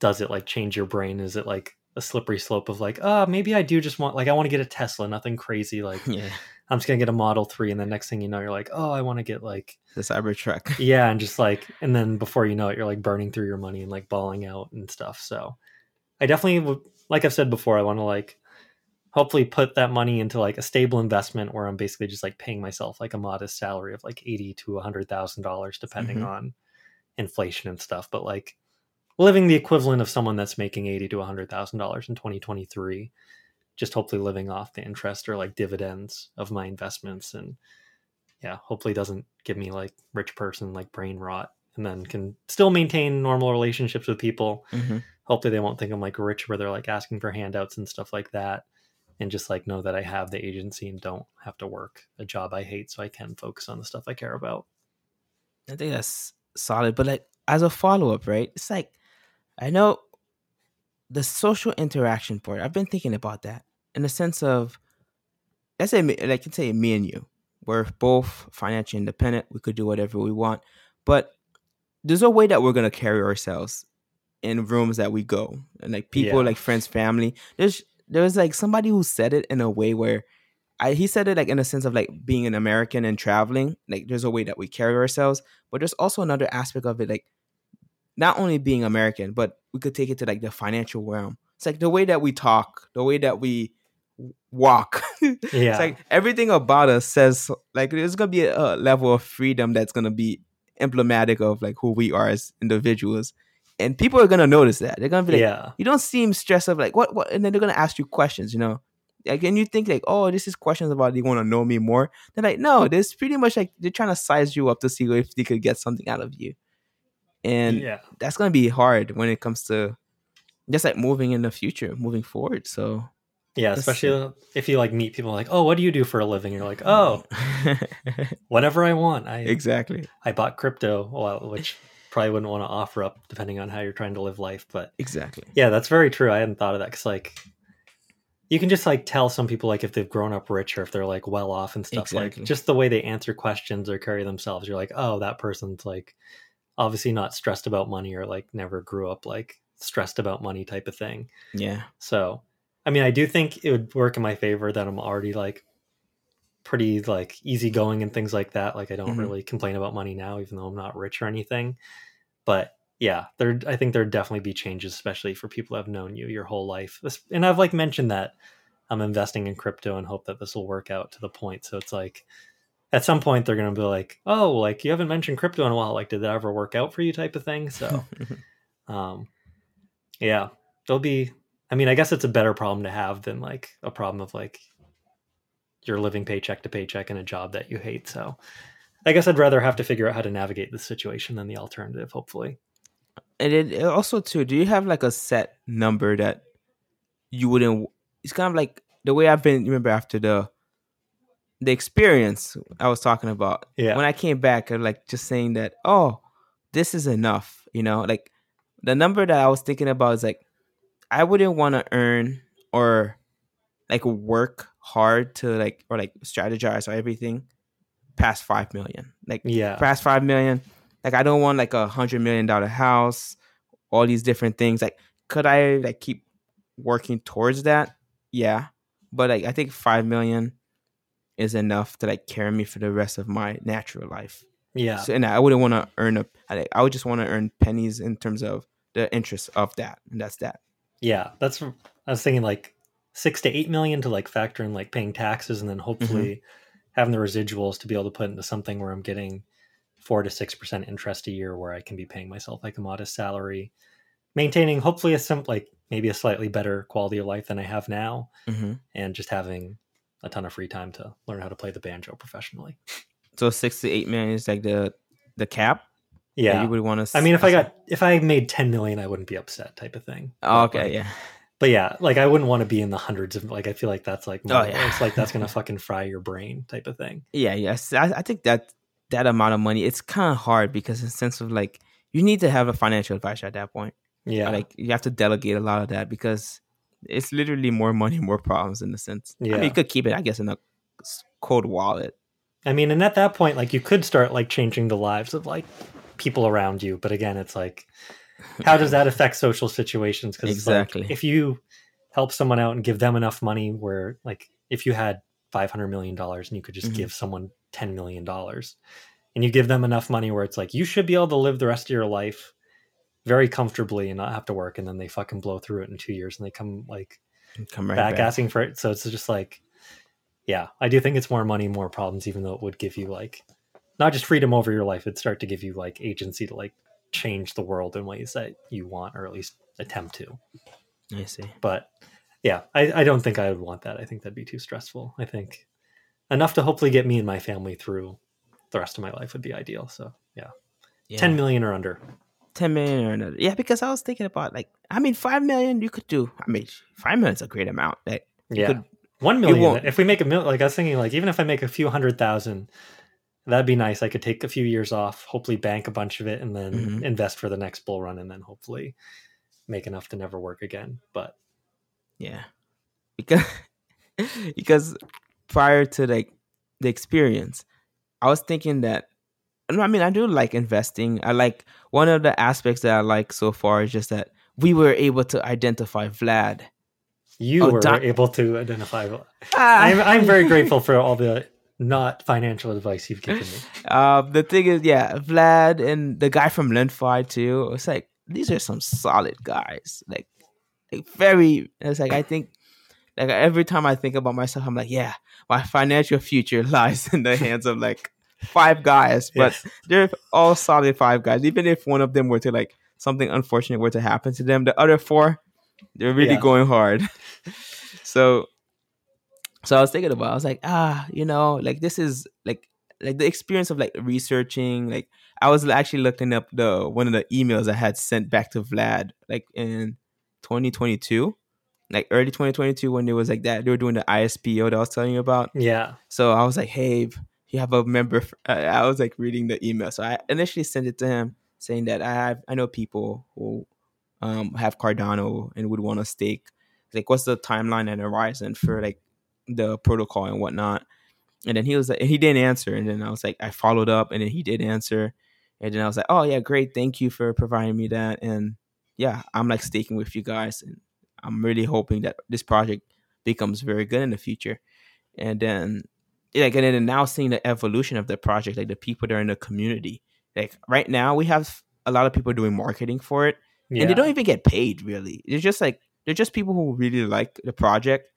does it like change your brain? Is it like a slippery slope of like oh maybe i do just want like i want to get a tesla nothing crazy like (laughs) Yeah, i'm just gonna get a model 3 and the next thing you know you're like oh i want to get like the Cybertruck. (laughs) yeah and just like and then before you know it you're like burning through your money and like balling out and stuff so i definitely would like i've said before i want to like hopefully put that money into like a stable investment where i'm basically just like paying myself like a modest salary of like 80 to a 100 thousand dollars depending Mhm. on inflation and stuff but like living the equivalent of someone that's making 80 to a 100 thousand dollars in 2023 just hopefully living off the interest or like dividends of my investments and yeah hopefully doesn't give me like rich person like brain rot and then can still maintain normal relationships with people Mhm. hopefully they won't think i'm like rich where they're like asking for handouts and stuff like that and just like know that i have the agency and don't have to work a job i hate so i can focus on the stuff i care about I think that's solid. But like as a follow up, right? It's like I know the social interaction part. I've been thinking about that in the sense of let's say me- like let's say me and you. We're both financially independent. We could do whatever we want. But there's a way that we're gonna carry ourselves in rooms that we go. And like people, Yeah. like friends, family. There's there's like somebody who said it in a way where I, he said it like in a sense of like being an American and traveling. Like there's a way that we carry ourselves, but there's also another aspect of it, like not only being American, but we could take it to like the financial realm. It's like the way that we talk, the way that we walk. (laughs) Yeah. it's like everything about us says like there's gonna be a, a level of freedom that's gonna be emblematic of like who we are as individuals, and people are gonna notice that. They're gonna be like, yeah. You don't seem stressed of like what what? And then they're gonna ask you questions you know? Like and you think like oh this is questions about they want to know me more. They're like no mm. this pretty much like they're trying to size you up to see if they could get something out of you. And yeah. that's gonna be hard when it comes to just like moving in the future moving forward. So Yeah, especially if you like meet people like, oh, what do you do for a living? You're like, oh, (laughs) whatever I want. I exactly I bought crypto, well, which probably wouldn't want to offer up depending on how you're trying to live life. But exactly yeah, that's very true. I hadn't thought of that because like you can just like tell some people like if they've grown up rich or if they're like well off and stuff. Exactly. Like just the way they answer questions or carry themselves, you're like, oh, that person's like obviously not stressed about money or like never grew up like stressed about money type of thing. yeah So, I mean, I do think it would work in my favor that I'm already like pretty like easygoing and things like that. Like I don't Mhm. really complain about money now, even though I'm not rich or anything. But yeah, there I think there'd definitely be changes, especially for people who have known you your whole life. And I've like mentioned that I'm investing in crypto and hope that this will work out to the point. So it's like at some point they're gonna be like, oh, like you haven't mentioned crypto in a while. Like, did that ever work out for you? Type of thing. So (laughs) Um, yeah, there'll be. I mean, I guess it's a better problem to have than like a problem of like you're living paycheck to paycheck in a job that you hate. So I guess I'd rather have to figure out how to navigate the situation than the alternative, hopefully. And then uh, also too, do you have like a set number that you wouldn't it's kind of like the way I've been remember after the the experience I was talking about. Yeah. When I came back, I like just saying that, oh, this is enough, you know, like the number that I was thinking about is like I wouldn't want to earn or like work hard to like or like strategize or everything past five million. Like Yeah. past five million. Like I don't want like a hundred million dollar house, all these different things. Like could I like keep working towards that? Yeah. But like I think five million is enough to like carry me for the rest of my natural life. Yeah. So, and I wouldn't want to earn a I, I would just want to earn pennies in terms of the interest of that. And that's that. Yeah. That's, I was thinking like six to eight million to like factor in like paying taxes and then hopefully having the residuals to be able to put into something where I'm getting four to six percent interest a year where I can be paying myself like a modest salary, maintaining hopefully a sim like maybe a slightly better quality of life than I have now, hmm and just having a ton of free time to learn how to play the banjo professionally. So six to eight million is like the the cap. That Yeah. you would want to. I mean, if I got if I made ten million, I wouldn't be upset, type of thing. Oh, okay, like- yeah. But yeah, like I wouldn't want to be in the hundreds of like I feel like that's like Oh, yeah. it's like that's gonna (laughs) fucking fry your brain type of thing. Yeah, yes. I, I think that that amount of money, it's kind of hard because in the sense of like you need to have a financial advisor at that point. Yeah, Like you have to delegate a lot of that because it's literally more money, more problems in the sense. I Yeah. mean, you could keep it, I guess, in a cold wallet. I mean, and at that point, like you could start like changing the lives of like people around you. But again, it's like, how does that affect social situations? Because Exactly. if you help someone out and give them enough money, where like if you had five hundred million dollars and you could just Mhm. give someone ten million dollars, and you give them enough money where it's like you should be able to live the rest of your life very comfortably and not have to work, and then they fucking blow through it in two years and they come like Come right back, back. asking for it. So it's just like, yeah, I do think it's more money, more problems, even though it would give you like not just freedom over your life, it'd start to give you like agency to like change the world in ways that you want or at least attempt to. I see. But yeah, I, I don't think I would want that. I think that'd be too stressful. I think enough to hopefully get me and my family through the rest of my life would be ideal. So yeah, Yeah. 10 million or under. 10 million or under. Yeah, because I was thinking about like, I mean, 5 million you could do. I mean, 5 million is a great amount. Like, you Yeah. could- One won't- million. If we make a million, like I was thinking, like even if I make a few hundred thousand, that'd be nice. I could take a few years off, hopefully bank a bunch of it, and then Mhm. invest for the next bull run, and then hopefully make enough to never work again. But Yeah, because (laughs) because prior to like the experience, I was thinking that. I mean, I do like investing. I like one of the aspects that I like so far is just that we were able to identify Vlad. you Oh, were Don- able to identify. Ah. I'm I'm very (laughs) grateful for all the not financial advice you've given me. (laughs) Um, the thing is, yeah, Vlad and the guy from Lenfi too. It's like these are some solid guys. Like, like very. It's like I think, like every time I think about myself, I'm like, yeah, my financial future (laughs) lies in the hands of like five guys. (laughs) But Yes. they're all solid five guys. Even if one of them were to like something unfortunate were to happen to them, the other four, they're really Yeah. going hard. so, so I was thinking about. I was like, ah, you know, like this is like like the experience of like researching. Like I was actually looking up the one of the emails I had sent back to Vlad like in 2022. Like early 2022, when there was like that, they were doing the ISPO that I was telling you about. Yeah. So I was like, hey, you have a member. I was like reading the email. So I initially sent it to him saying that I have, I know people who um, have Cardano and would want to stake. Like, what's the timeline and horizon for like the protocol and whatnot? And then he was like, and he didn't answer. And then I was like, I followed up and then he did answer. And then I was like, oh, yeah, great. Thank you for providing me that. And yeah, I'm like staking with you guys. And I'm really hoping that this project becomes very good in the future. And then like and then now seeing the evolution of the project, like the people that are in the community. Like right now we have a lot of people doing marketing for it. Yeah. And they don't even get paid really. They're just like they're just people who really like the project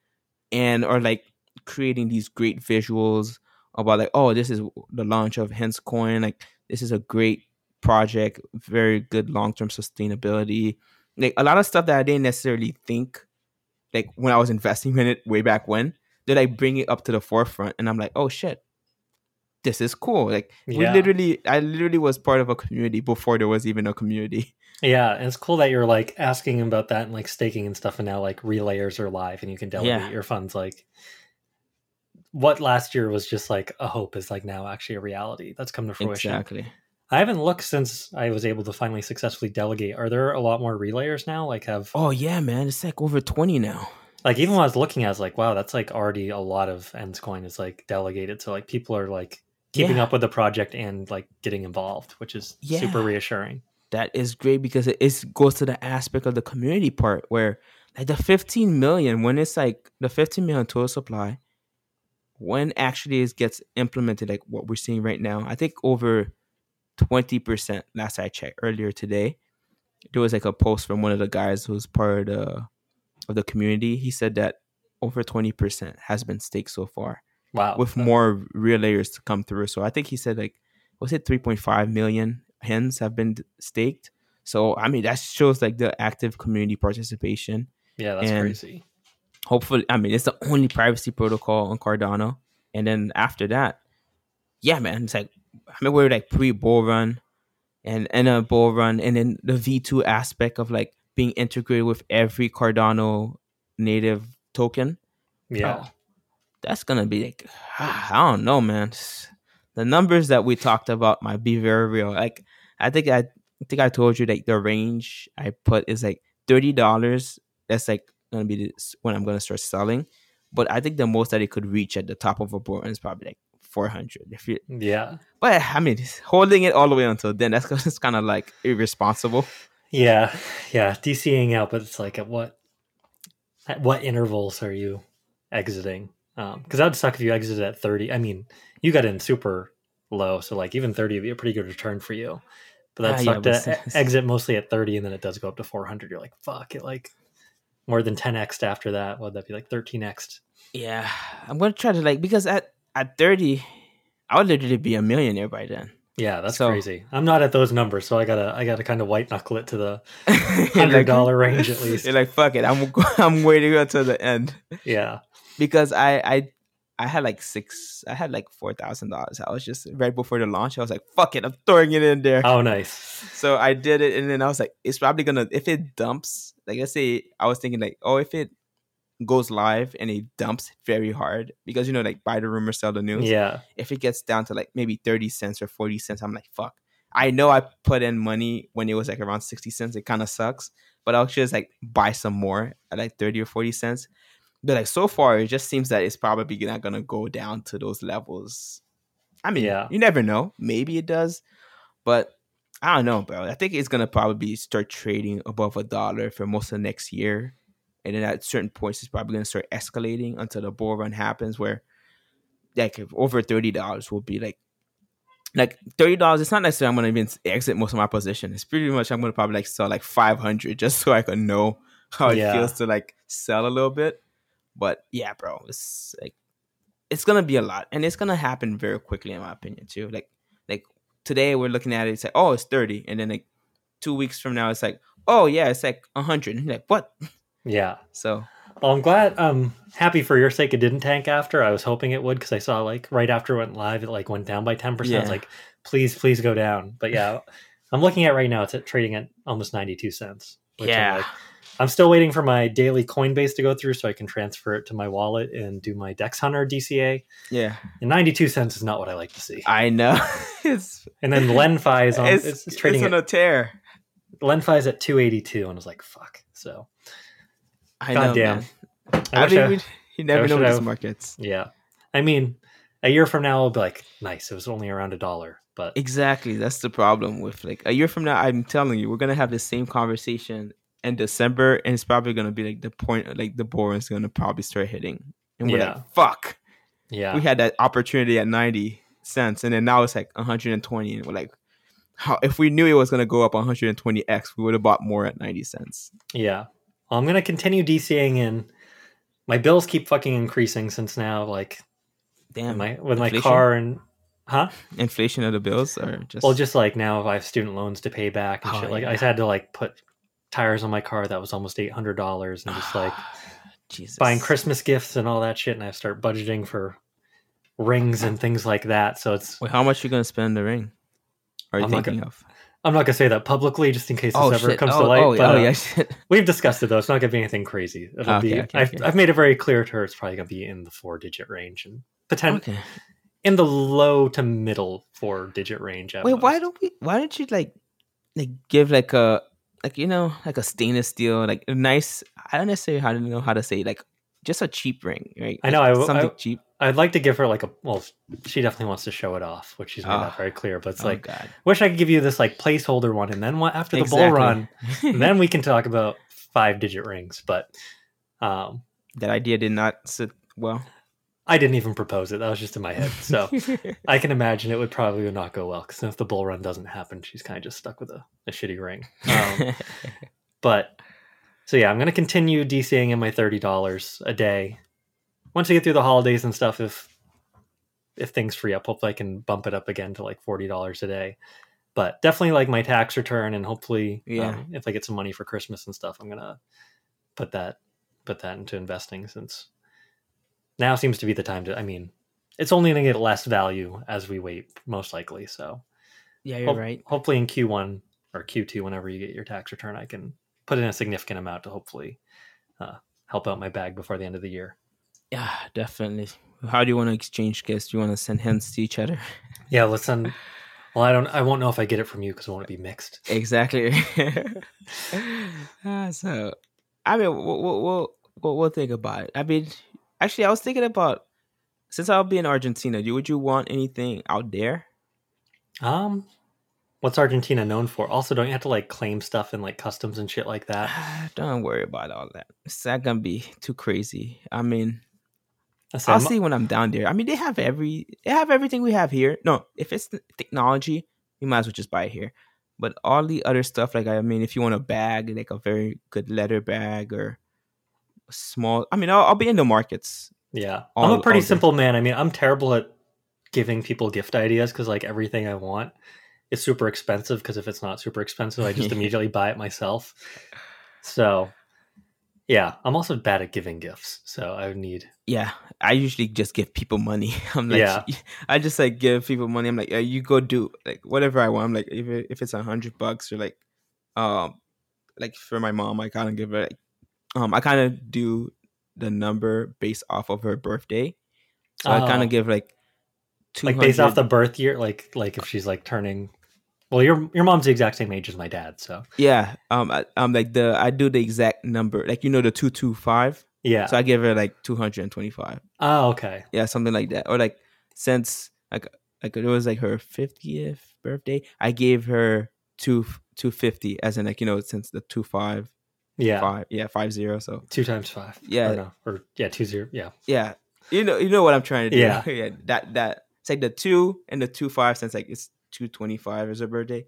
and are like creating these great visuals about like, oh, this is the launch of ENCOINS. Like this is a great project, very good long term sustainability. Like a lot of stuff that I didn't necessarily think, like when I was investing in it way back when, did I bring it up to the forefront, and I'm like, oh shit, this is cool. Like we Yeah. literally, I literally was part of a community before there was even a community. Yeah, and it's cool that you're like asking about that and like staking and stuff, and now like relayers are live and you can delegate Yeah. your funds. Like what last year was just like a hope is like now actually a reality that's come to fruition. Exactly. I haven't looked since I was able to finally successfully delegate. Are there a lot more relayers now? Like have Oh yeah, man, it's like over twenty now. like even when I was looking, I was like, wow, that's like already a lot of ENCOINS is like delegated. So like people are like keeping Yeah. up with the project and like getting involved, which is super reassuring. that is great because it is goes to the aspect of the community part where like the 15 million when it's like the 15 million total supply when actually it gets implemented like what we're seeing right now i think over 20% last i checked earlier today there was like a post from one of the guys who's part of the, of the community he said that over 20% has been staked so far Wow. with more relayers to come through. So I think he said like was it 3.5 million hens have been staked. So I mean that shows like the active community participation. Yeah, that's and- crazy. Hopefully, I mean it's the only privacy protocol on Cardano. And then after that, yeah, man, it's like I mean we're like pre bull run and and a bull run and then the V2 aspect of like being integrated with every Cardano native token. Yeah. Oh, that's gonna be like I don't know, man. The numbers that we talked about might be very real. Like I think I, I think I told you like the range I put is like thirty dollars. That's like gonna be this, when I'm gonna start selling. But I think the most that it could reach at the top of a board is probably like four hundred. If you, Yeah. but I mean, holding it all the way until then, that's (laughs) that's kind of like irresponsible. Yeah. Yeah. DCing out, but it's like at what at what intervals are you exiting? Um, because that would suck if you exited at 30. I mean, you got in super low, so like even 30 would be a pretty good return for you. But that Ah, sucked but to e- exit mostly at 30 and then it does go up to 400. You're like, fuck it, like more than 10x after that. Would that be like 13x? Yeah, I'm gonna try to like because at at thirty, I would literally be a millionaire by then. Yeah, that's So- crazy. I'm not at those numbers, so I gotta I gotta kind of white knuckle it to the (laughs) hundred dollar (laughs) range at least. You're like, fuck it, I'm (laughs) I'm waiting until the end Yeah, because I I I had like six, I had like four thousand dollars. I was just right before the launch. I was like, fuck it, I'm throwing it in there. Oh, nice. So I did it, and then I was like, it's probably gonna if it dumps. Like let's say I was thinking like, oh, if it goes live and it dumps very hard because you know like buy the rumor, sell the news Yeah, if it gets down to like maybe 30 cents or 40 cents, I'm like, fuck. I know I put in money when it was like around 60 cents. It kind of sucks, but I'll just like buy some more at like 30 or 40 cents. But like so far, it just seems that it's probably not going to go down to those levels. I mean, Yeah. you never know. Maybe it does, but I don't know, bro. I think it's going to probably start trading above a dollar for most of next year. And then at certain points, it's probably going to start escalating until the bull run happens where like if over thirty dollars will be like like thirty dollars. It's not necessarily I'm gonna even exit most of my position. It's pretty much I'm gonna probably like sell like five hundred just so I can know how it Yeah. feels to like sell a little bit. But yeah, bro, it's like it's gonna be a lot, and it's gonna happen very quickly, in my opinion, too. Like like today we're looking at it, it's like oh, it's thirty, and then like two weeks from now, it's like oh yeah, it's like hundred. And like what? Yeah. So Well, I'm glad. I'm happy for your sake. It didn't tank after. I was hoping it would because I saw like right after it went live, it like went down by ten percent. Yeah. Like, please, please go down. But yeah, (laughs) I'm looking at right now. It's at trading at almost ninety two cents. which I'm yeah, like- I'm still waiting for my daily Coinbase to go through so I can transfer it to my wallet and do my DexHunter DCA. yeah, And 92 cents is not what I like to see. I know. (laughs) it's And then LenFi is on. it's, (laughs) It's, it's it's trading. on a at, tear. LenFi is at 282, and I was like, "Fuck." So I know, Goddamn. man. I I, mean, I- you never know with these markets. yeah, I mean, a year from now, I'll be like, "Nice, it was only around a dollar." But Exactly. That's the problem with like a year from now. I'm telling you, we're gonna have the same conversation in December, and it's probably gonna be like the point, like the board is gonna probably start hitting, and we're Yeah. like, "Fuck, yeah, we had that opportunity at 90 cents, and then now it's like 120, and we're like, how if we knew it was gonna go up 120x, we would have bought more at 90 cents." yeah. I'm gonna continue DCing in. My bills keep fucking increasing since now, like Damn, my with my car and Huh? Inflation of the bills, or just Well, just like now, if I have student loans to pay back and Oh, shit, like I yeah. had to like put tires on my car that was almost eight hundred dollars, and just like (sighs) Jesus. buying Christmas gifts and all that shit, and I start budgeting for rings and things like that. So it's Wait, how much you gonna spend the ring? Are you I'm thinking of? I'm not gonna say that publicly, just in case this Oh ever shit! comes oh, to light. oh, oh but, oh yeah, (laughs) shit. We've discussed it though. It's not gonna be anything crazy. It'll Okay, be. okay, I've, okay. I've made it very clear to her. It's probably gonna be in the four digit range and potentially in the low to middle four digit range. At Wait, why don't we? Why don't you like, like give like a like you know like a stainless steel like a nice? I don't necessarily how to know how to say like just a cheap ring, right? I know, Like, I- something I- cheap. I'd like to give her like a well. She definitely wants to show it off, which she's made Ah. that very clear. But it's oh like, god, wish I could give you this like placeholder one, and then what after the bull Exactly. run, then we can talk about five digit rings. But um, that idea did not sit well. I didn't even propose it. That was just in my head. So (laughs) I can imagine it would probably not go well because if the bull run doesn't happen, she's kind of just stuck with a, a shitty ring. Um, (laughs) but so yeah, I'm gonna continue DCing in my thirty dollars a day. Once I get through the holidays and stuff, if if things free up, hopefully I can bump it up again to like forty dollars a day. But definitely like my tax return, and hopefully, Yeah. um, if I get some money for Christmas and stuff, I'm gonna put that put that into investing since now seems to be the time to. I mean, it's only gonna get less value as we wait, most likely. So yeah, you're Hope- right. Hopefully in Q1 or Q2, whenever you get your tax return, I can put in a significant amount to hopefully uh, help out my bag before the end of the year. Yeah, definitely. How do you want to exchange gifts? Do you want to send hints to each other? (laughs) Yeah, let's send. Well, I don't. I won't know if I get it from you because it want to be mixed. Exactly. (laughs) (laughs) Ah, so, I mean, we'll, we'll, we'll, we'll, think about it. I mean, actually, I was thinking about since I'll be in Argentina, Do would you want anything out there? Um, what's Argentina known for? Also, don't you have to like claim stuff and like customs and shit like that? (sighs) Don't worry about all that. It's not gonna be too crazy. I mean, I I'll I'm- see when I'm down there. I mean, they have every they have everything we have here. No, if it's technology, you might as well just buy it here. But all the other stuff, like I mean, if you want a bag, like a very good leather bag or small, I mean, I'll, I'll be in the markets. Yeah, all- I'm a pretty simple man. I mean, I'm terrible at giving people gift ideas because like everything I want is super expensive. Because if it's not super expensive, I just (laughs) immediately buy it myself. So, yeah, I'm also bad at giving gifts. So I would need. Yeah, I usually just give people money. (laughs) I'm like, Yeah. (laughs) I just like give people money. I'm like, uh, you go do like whatever I want. I'm like, if it, if it's a hundred bucks or like, um, like for my mom, I kind of give her like, um, I kind of do the number based off of her birthday. So I kind Oh. of give like two like based off the birth year like like if she's like turning well your your mom's the exact same age as my dad so yeah. Um, I, am like the I do the exact number, like you know the two two five. yeah So I give her like two hundred and twenty five. oh okay yeah something like that or like since like like it was like her 50th birthday i gave her two 250 as in like you know since the two five yeah five yeah five zero so two times five Yeah. or, no, or yeah two zero yeah yeah you know you know what i'm trying to do Yeah. (laughs) yeah that that it's like the two and the two five since like it's 225 is her birthday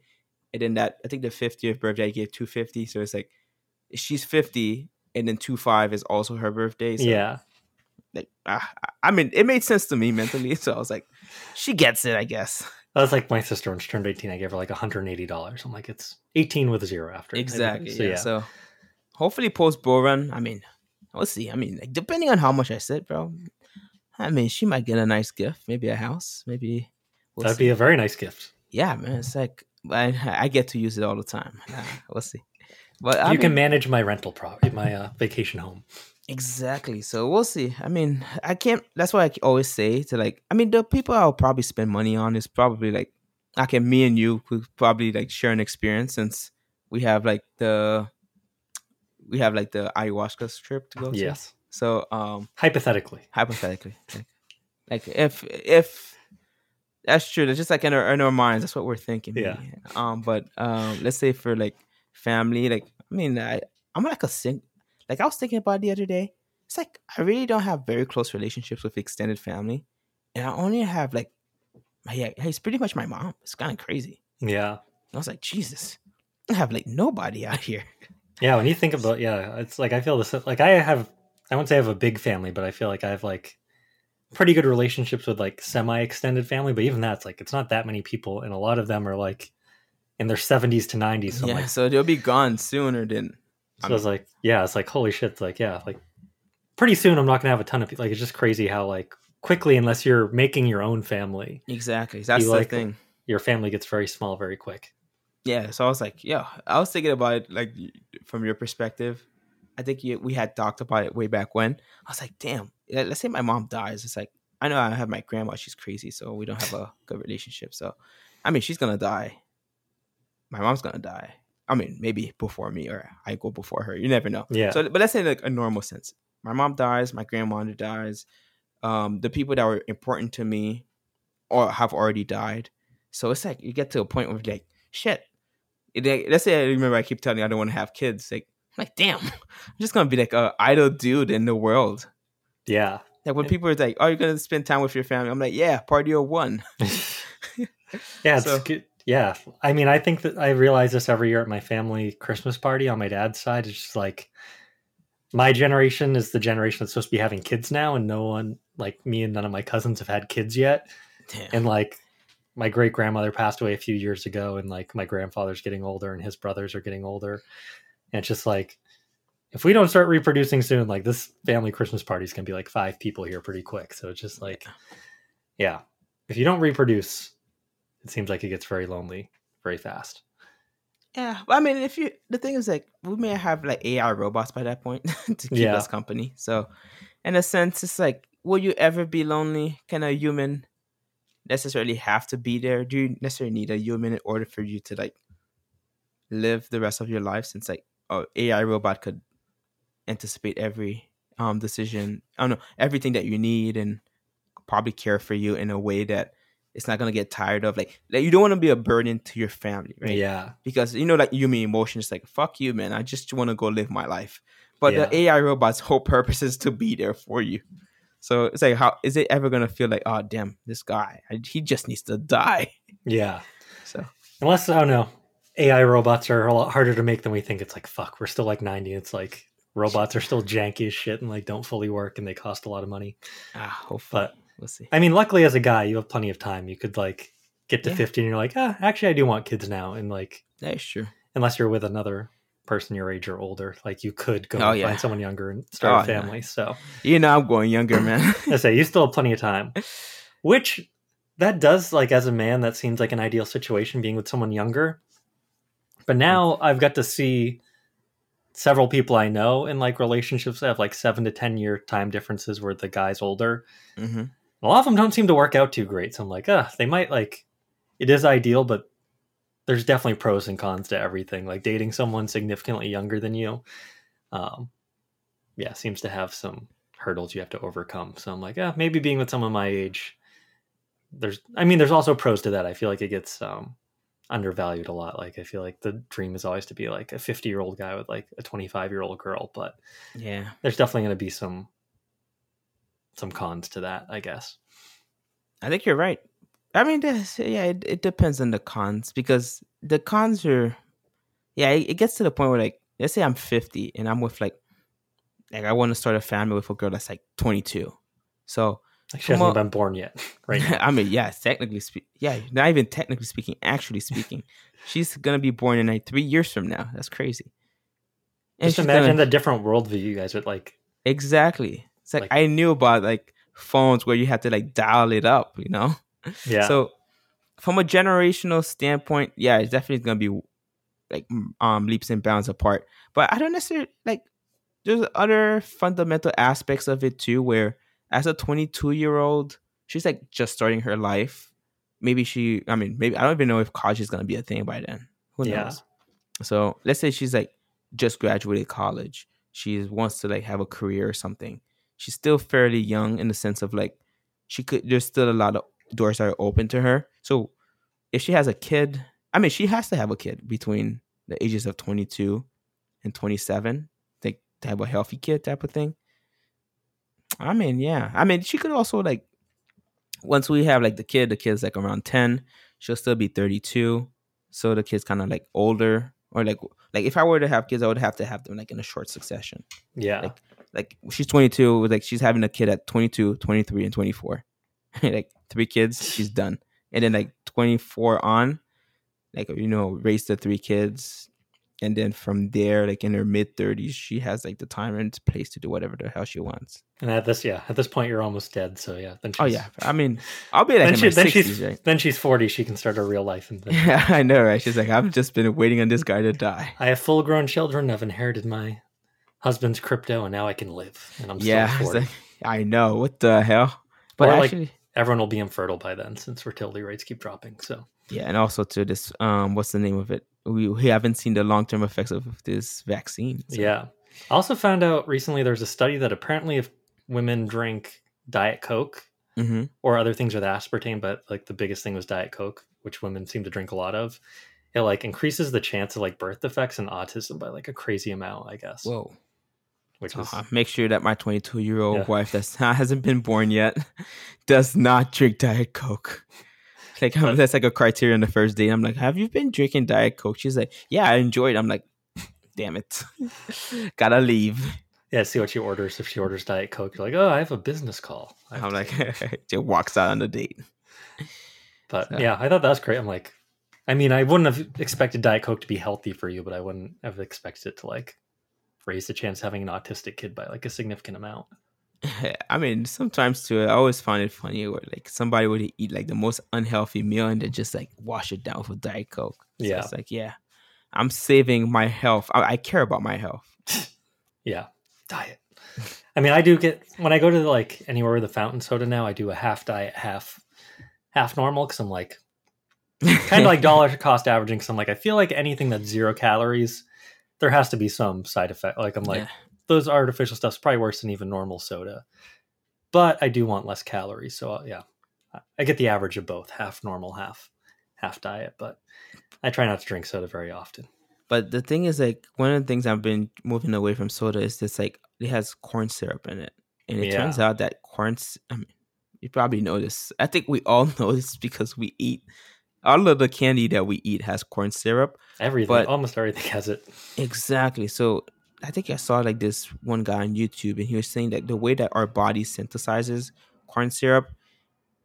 and then that i think the 50th birthday i gave 250 so it's like she's 50 and then two five is also her birthday so yeah like ah, i mean it made sense to me mentally so i was like she gets it i guess that was like my sister when she turned 18 i gave her like 180 dollars i'm like it's 18 with a zero after. Exactly. so yeah. yeah So hopefully post bull run. I mean, we'll see. I mean, like, depending on how much I sit, bro. I mean, she might get a nice gift, maybe a house, maybe. We'll that'd see. be a very nice gift yeah, man. It's like I, I get to use it all the time. Uh, we'll see. But I you can manage my rental property my uh, vacation home exactly. So we'll see. I mean, I can't. That's why I always say to like. I mean, the people I'll probably spend money on is probably like, okay, me and you could probably like share an experience since we have like the we have like the ayahuasca trip to go to. yes So um hypothetically hypothetically. Like, like if if that's true, that's just like in our in our minds, that's what we're thinking. Yeah. maybe. Um but um let's say for like family, like I mean I I'm like a sing like I was thinking about the other day. It's like I really don't have very close relationships with extended family. And I only have like my yeah, he's pretty much my mom. It's kind of crazy. yeah And I was like, Jesus, I have like nobody out here. Yeah, when you think about yeah, it's like I feel this like I have I won't say I have a big family, but I feel like I have like pretty good relationships with like semi extended family, but even that's like it's not that many people, and a lot of them are like in their seventies to nineties. So yeah, like, so they'll be gone sooner than so I was like, yeah, it's like holy shit, it's like yeah, like pretty soon I'm not gonna have a ton of people. Like it's just crazy how like quickly, unless you're making your own family, exactly. That's You the like- thing. your family gets very small very quick. Yeah, so I was like, yeah, I was thinking about it like from your perspective. I think you, we had talked about it way back when. I was like, damn, let's say my mom dies. It's like I know I have my grandma. She's crazy, so we don't have a good relationship. So, I mean, she's gonna die. My mom's gonna die. I mean, maybe before me or I go before her. You never know. Yeah. So, but let's say like a normal sense. My mom dies. My grandma dies. Um, the people that were important to me, or have already died. So it's like you get to a point where you're like, shit. Like, let's say I remember I keep telling you I don't want to have kids. Like, I'm like, damn, (laughs) I'm just gonna be like a idle dude in the world. Yeah. Like when people are like, "Oh, you're gonna spend time with your family," I'm like, "Yeah, party of one." (laughs) Yeah, it's So- good. Yeah, I mean, I think that I realize this every year at my family Christmas party on my dad's side. It's just like my generation is the generation that's supposed to be having kids now, and no one like me and none of my cousins have had kids yet. Damn. And like my great grandmother passed away a few years ago, and like my grandfather's getting older, and his brothers are getting older, and it's just like if we don't start reproducing soon, like this family Christmas party is gonna be like five people here pretty quick. So it's just like, yeah, if you don't reproduce, it seems like it gets very lonely very fast. Yeah, but I mean, if you the thing is like we may have like AI robots by that point (laughs) to keep Yeah. us company. So, in a sense, it's like, will you ever be lonely? Can a human necessarily have to be there? Do you necessarily need a human in order for you to like live the rest of your life? Since like, oh, AI robot could anticipate every um decision. I don't know everything that you need and probably care for you in a way that it's not gonna get tired of. Like, like you don't want to be a burden to your family, right? Yeah, because you know like human emotion is like fuck you man i just want to go live my life but Yeah. the ai robot's whole (laughs) purpose is to be there for you so it's like how is it ever gonna feel like oh damn this guy I, he just needs to die yeah. (laughs) so Unless I don't know, AI robots are a lot harder to make than we think. It's like fuck, we're still like ninety. It's like robots are still janky as shit and like don't fully work and they cost a lot of money. ah hopefully But we'll see I mean, luckily as a guy, you have plenty of time. You could like get to Yeah. 50 and you're like, ah, actually, I do want kids now. And like, that's true unless you're with another person your age or older, like you could go Oh, yeah. find someone younger and start a Oh, yeah. family. So you know i'm going younger man (laughs) I say you still have plenty of time, (laughs) which that does like as a man, that seems like an ideal situation being with someone younger. But now I've got to see several people I know in like relationships that have like seven to 10 year time differences where the guy's older. hmm a lot of them don't seem to work out too great. So I'm like, ah, they might like it is ideal, but there's definitely pros and cons to everything. Like dating someone significantly younger than you, um, yeah, seems to have some hurdles you have to overcome. So I'm like, ah, maybe being with someone my age. There's, I mean, there's also pros to that. I feel like it gets um, undervalued a lot. Like I feel like the dream is always to be like a 50 year old guy with like a 25 year old girl, but yeah there's definitely going to be some some cons to that, I guess. i think you're right i mean yeah it, it depends on the cons because the cons are yeah it, it gets to the point where like let's say i'm 50 and i'm with like like i want to start a family with a girl that's like 22 so she Come hasn't on. been born yet, (laughs) right? (laughs) I mean, yeah, technically speaking, yeah, not even technically speaking, actually speaking, she's gonna be born in like three years from now. That's crazy. And Just imagine gonna- the different worldview you guys would like. exactly. It's like, Like- I knew about like phones where you had to like dial it up, you know. Yeah. So from a generational standpoint, yeah, it's definitely gonna be like um leaps and bounds apart. But I don't necessarily like. There's other fundamental aspects of it too, where as a 22 year old, she's like just starting her life. Maybe she, I mean, maybe I don't even know if college is gonna be a thing by then. Who Yeah. knows? So let's say she's like just graduated college. She wants to like have a career or something. She's still fairly young in the sense of like she could. There's still a lot of doors that are open to her. So if she has a kid, I mean, she has to have a kid between the ages of 22 and 27, like to have a healthy kid type of thing. I mean, yeah. I mean, she could also like once we have like the kid, the kid's like around 10, she'll still be 32. So the kid's kind of like older or like like if I were to have kids, I would have to have them like in a short succession. yeah. like, like she's 22 like she's having a kid at 22 23 and 24 (laughs) like three kids she's done and then like 24 on like you know raise the three kids and then from there like in her mid 30s she has like the time and place to do whatever the hell she wants And at this, yeah, at this point, you're almost dead. So yeah, then she's, oh yeah i mean i'll be like Then, in she, then 60s she's right then she's 40. She can start her real life. And then, yeah (laughs) i know right she's like i've just been waiting on this guy to die I have full grown children. I've inherited my husband's crypto, and now I can live. And I'm still yeah it's 40. like, i know what the hell but Or, like, Everyone will be infertile by then, since fertility rates keep dropping. So Yeah, and also to this, um, what's the name of it? We we haven't seen the long term effects of this vaccine. so- yeah. I also found out recently there's a study that apparently if women drink Diet Coke Mhm. or other things with aspartame, but like the biggest thing was Diet Coke, which women seem to drink a lot of. It like increases the chance of like birth defects and autism by like a crazy amount, I guess. Whoa. which is Uh, make sure that my 22 year old Yeah. wife that (laughs) hasn't been born yet (laughs) does not drink Diet Coke. Like But- that's like a criteria on the first date. I'm like, have you been drinking Diet Coke? She's like, yeah, I enjoyed. it. I'm like, (laughs) damn it, (laughs) gotta leave. yeah. See what she orders. If she orders Diet Coke, you're like, oh, I have a business call. I'm like, take (laughs) it." she walks out on the date. but so- yeah, I thought that was great. I'm like, I mean, I wouldn't have expected Diet Coke to be healthy for you, but I wouldn't have expected it to like raise the chance of having an autistic kid by like a significant amount. (laughs) I mean, sometimes too, I always find it funny where like somebody would eat like the most unhealthy meal and then just like wash it down with Diet Coke. So Yeah. it's like, yeah, I'm saving my health. I, I care about my health. (laughs) Yeah, diet. I mean, I do get when I go to like anywhere with a fountain soda now. I do a half diet, half half normal because I'm like kind of like (laughs) dollar cost averaging. Because I'm like, I feel like anything that's zero calories, there has to be some side effect. Like I'm like, Yeah. Those artificial stuff's probably worse than even normal soda. But I do want less calories, so uh, yeah, I- get the average of both, half normal, half half diet. But I try not to drink soda very often. But the thing is, like, one of the things I've been moving away from soda is this, like, it has corn syrup in it. And it Yeah. turns out that corn, I mean, you probably know this. I think we all (laughs) know this because we eat, all of the candy that we eat has corn syrup. Everything, But- almost everything has it. Exactly. So I think I saw, like, this one guy on YouTube, and he was saying that the way that our body synthesizes corn syrup,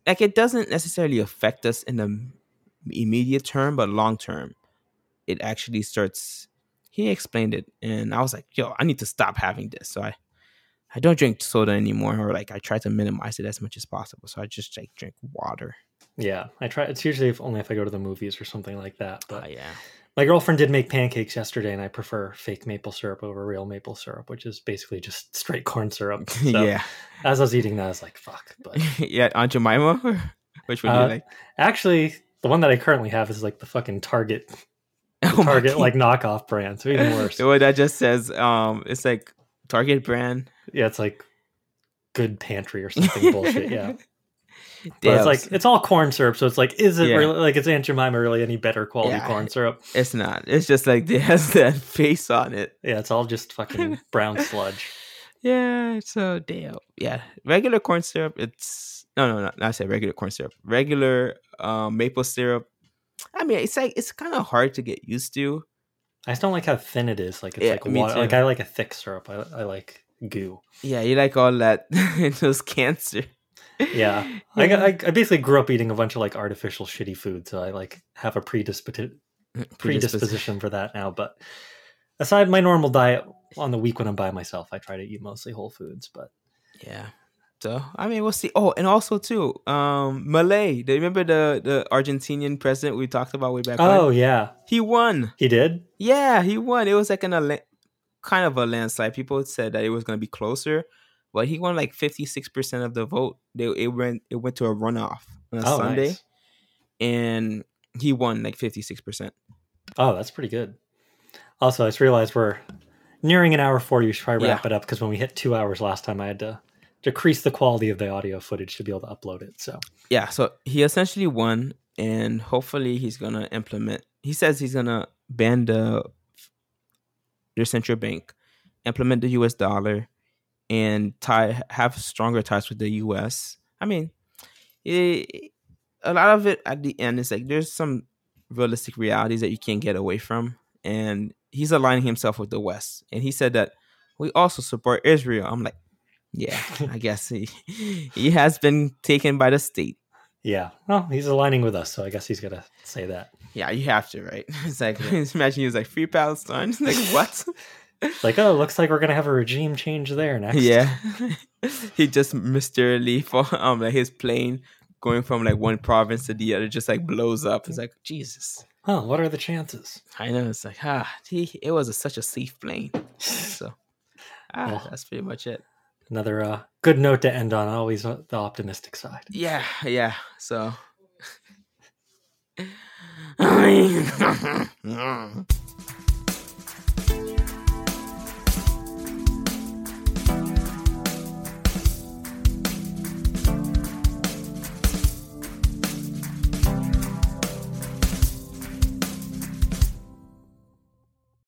like, it doesn't necessarily affect us in the immediate term, but long term, it actually starts. He explained it, and I was like, "Yo, I need to stop having this." So I, I don't drink soda anymore, or like I try to minimize it as much as possible. So I just like drink water. Yeah, I try. It's usually if, only if I go to the movies or something like that. But Ah, yeah, my girlfriend did make pancakes yesterday, and I prefer fake maple syrup over real maple syrup, which is basically just (laughs) straight corn syrup. (laughs) So yeah, as I was eating that, I was like, "Fuck!" But (laughs) yeah. Aunt Jemima, which one do Uh, you like? actually, the one that I currently have is like the fucking Target, Oh Target like knockoff brand. So even worse. The one that just says, um, it's like Target brand. yeah, it's like good pantry or something bullshit. Yeah, but it's like it's all corn syrup, so it's like, is it Yeah. really like is Aunt Jemima really any better quality Yeah. corn syrup? it's not. It's just like it has (laughs) that face on it. Yeah, it's all just fucking (laughs) brown sludge. Yeah, so damn. Yeah, regular corn syrup. It's no, no, no. Not say regular corn syrup. Regular um, maple syrup. I mean, it's like it's kind of hard to get used to. I just don't like how thin it is. Like it's Yeah, like water. too. Like I like a thick syrup. I, I like goo. Yeah, you like all that (laughs) those cancer. Yeah, I, I I basically grew up eating a bunch of like artificial shitty food, so I like have a predisposition predisposition for that now. But aside my normal diet on the week when I'm by myself, I try to eat mostly whole foods. But Yeah. So I mean, we'll see. Oh, and also too, um, Milei. Do you remember the the Argentinian president we talked about way back? when? oh yeah, he won. he did. Yeah, he won. It was like an a kind of a landslide. People said that it was going to be closer, but he won like fifty six percent of the vote. They, it went it went to a runoff on a Oh, Sunday, nice. and he won like fifty six percent. Oh, that's pretty good. Also, I just realized we're nearing an hour forty. We should probably wrap Yeah. it up because when we hit two hours last time, I had to decrease the quality of the audio footage to be able to upload it. So Yeah, so he essentially won, and hopefully he's gonna implement. He says he's gonna ban the their central bank, implement the U.S. dollar, and tie have stronger ties with the U.S. I mean, it, a lot of it at the end is like there's some realistic realities that you can't get away from, and he's aligning himself with the West. And he said that we also support Israel. I'm like, yeah, I (laughs) guess he he has been taken by the state. Yeah. Well, he's aligning with us, so I guess he's gonna say that. Yeah, you have to, right? (laughs) It's like (laughs) imagine he was like free Palestine. It's like what? It's like, oh, looks like we're gonna have a regime change there next. Yeah. (laughs) he just mysteriously for um like his plane going from like one province to the other just like blows up. It's like Jesus. Huh? What are the chances? I know. It's like ah, he it was a, such a safe plane. So ah, Well. that's pretty much it. Another uh, good note to end on. Always the optimistic side. Yeah, yeah. So. (laughs) (laughs)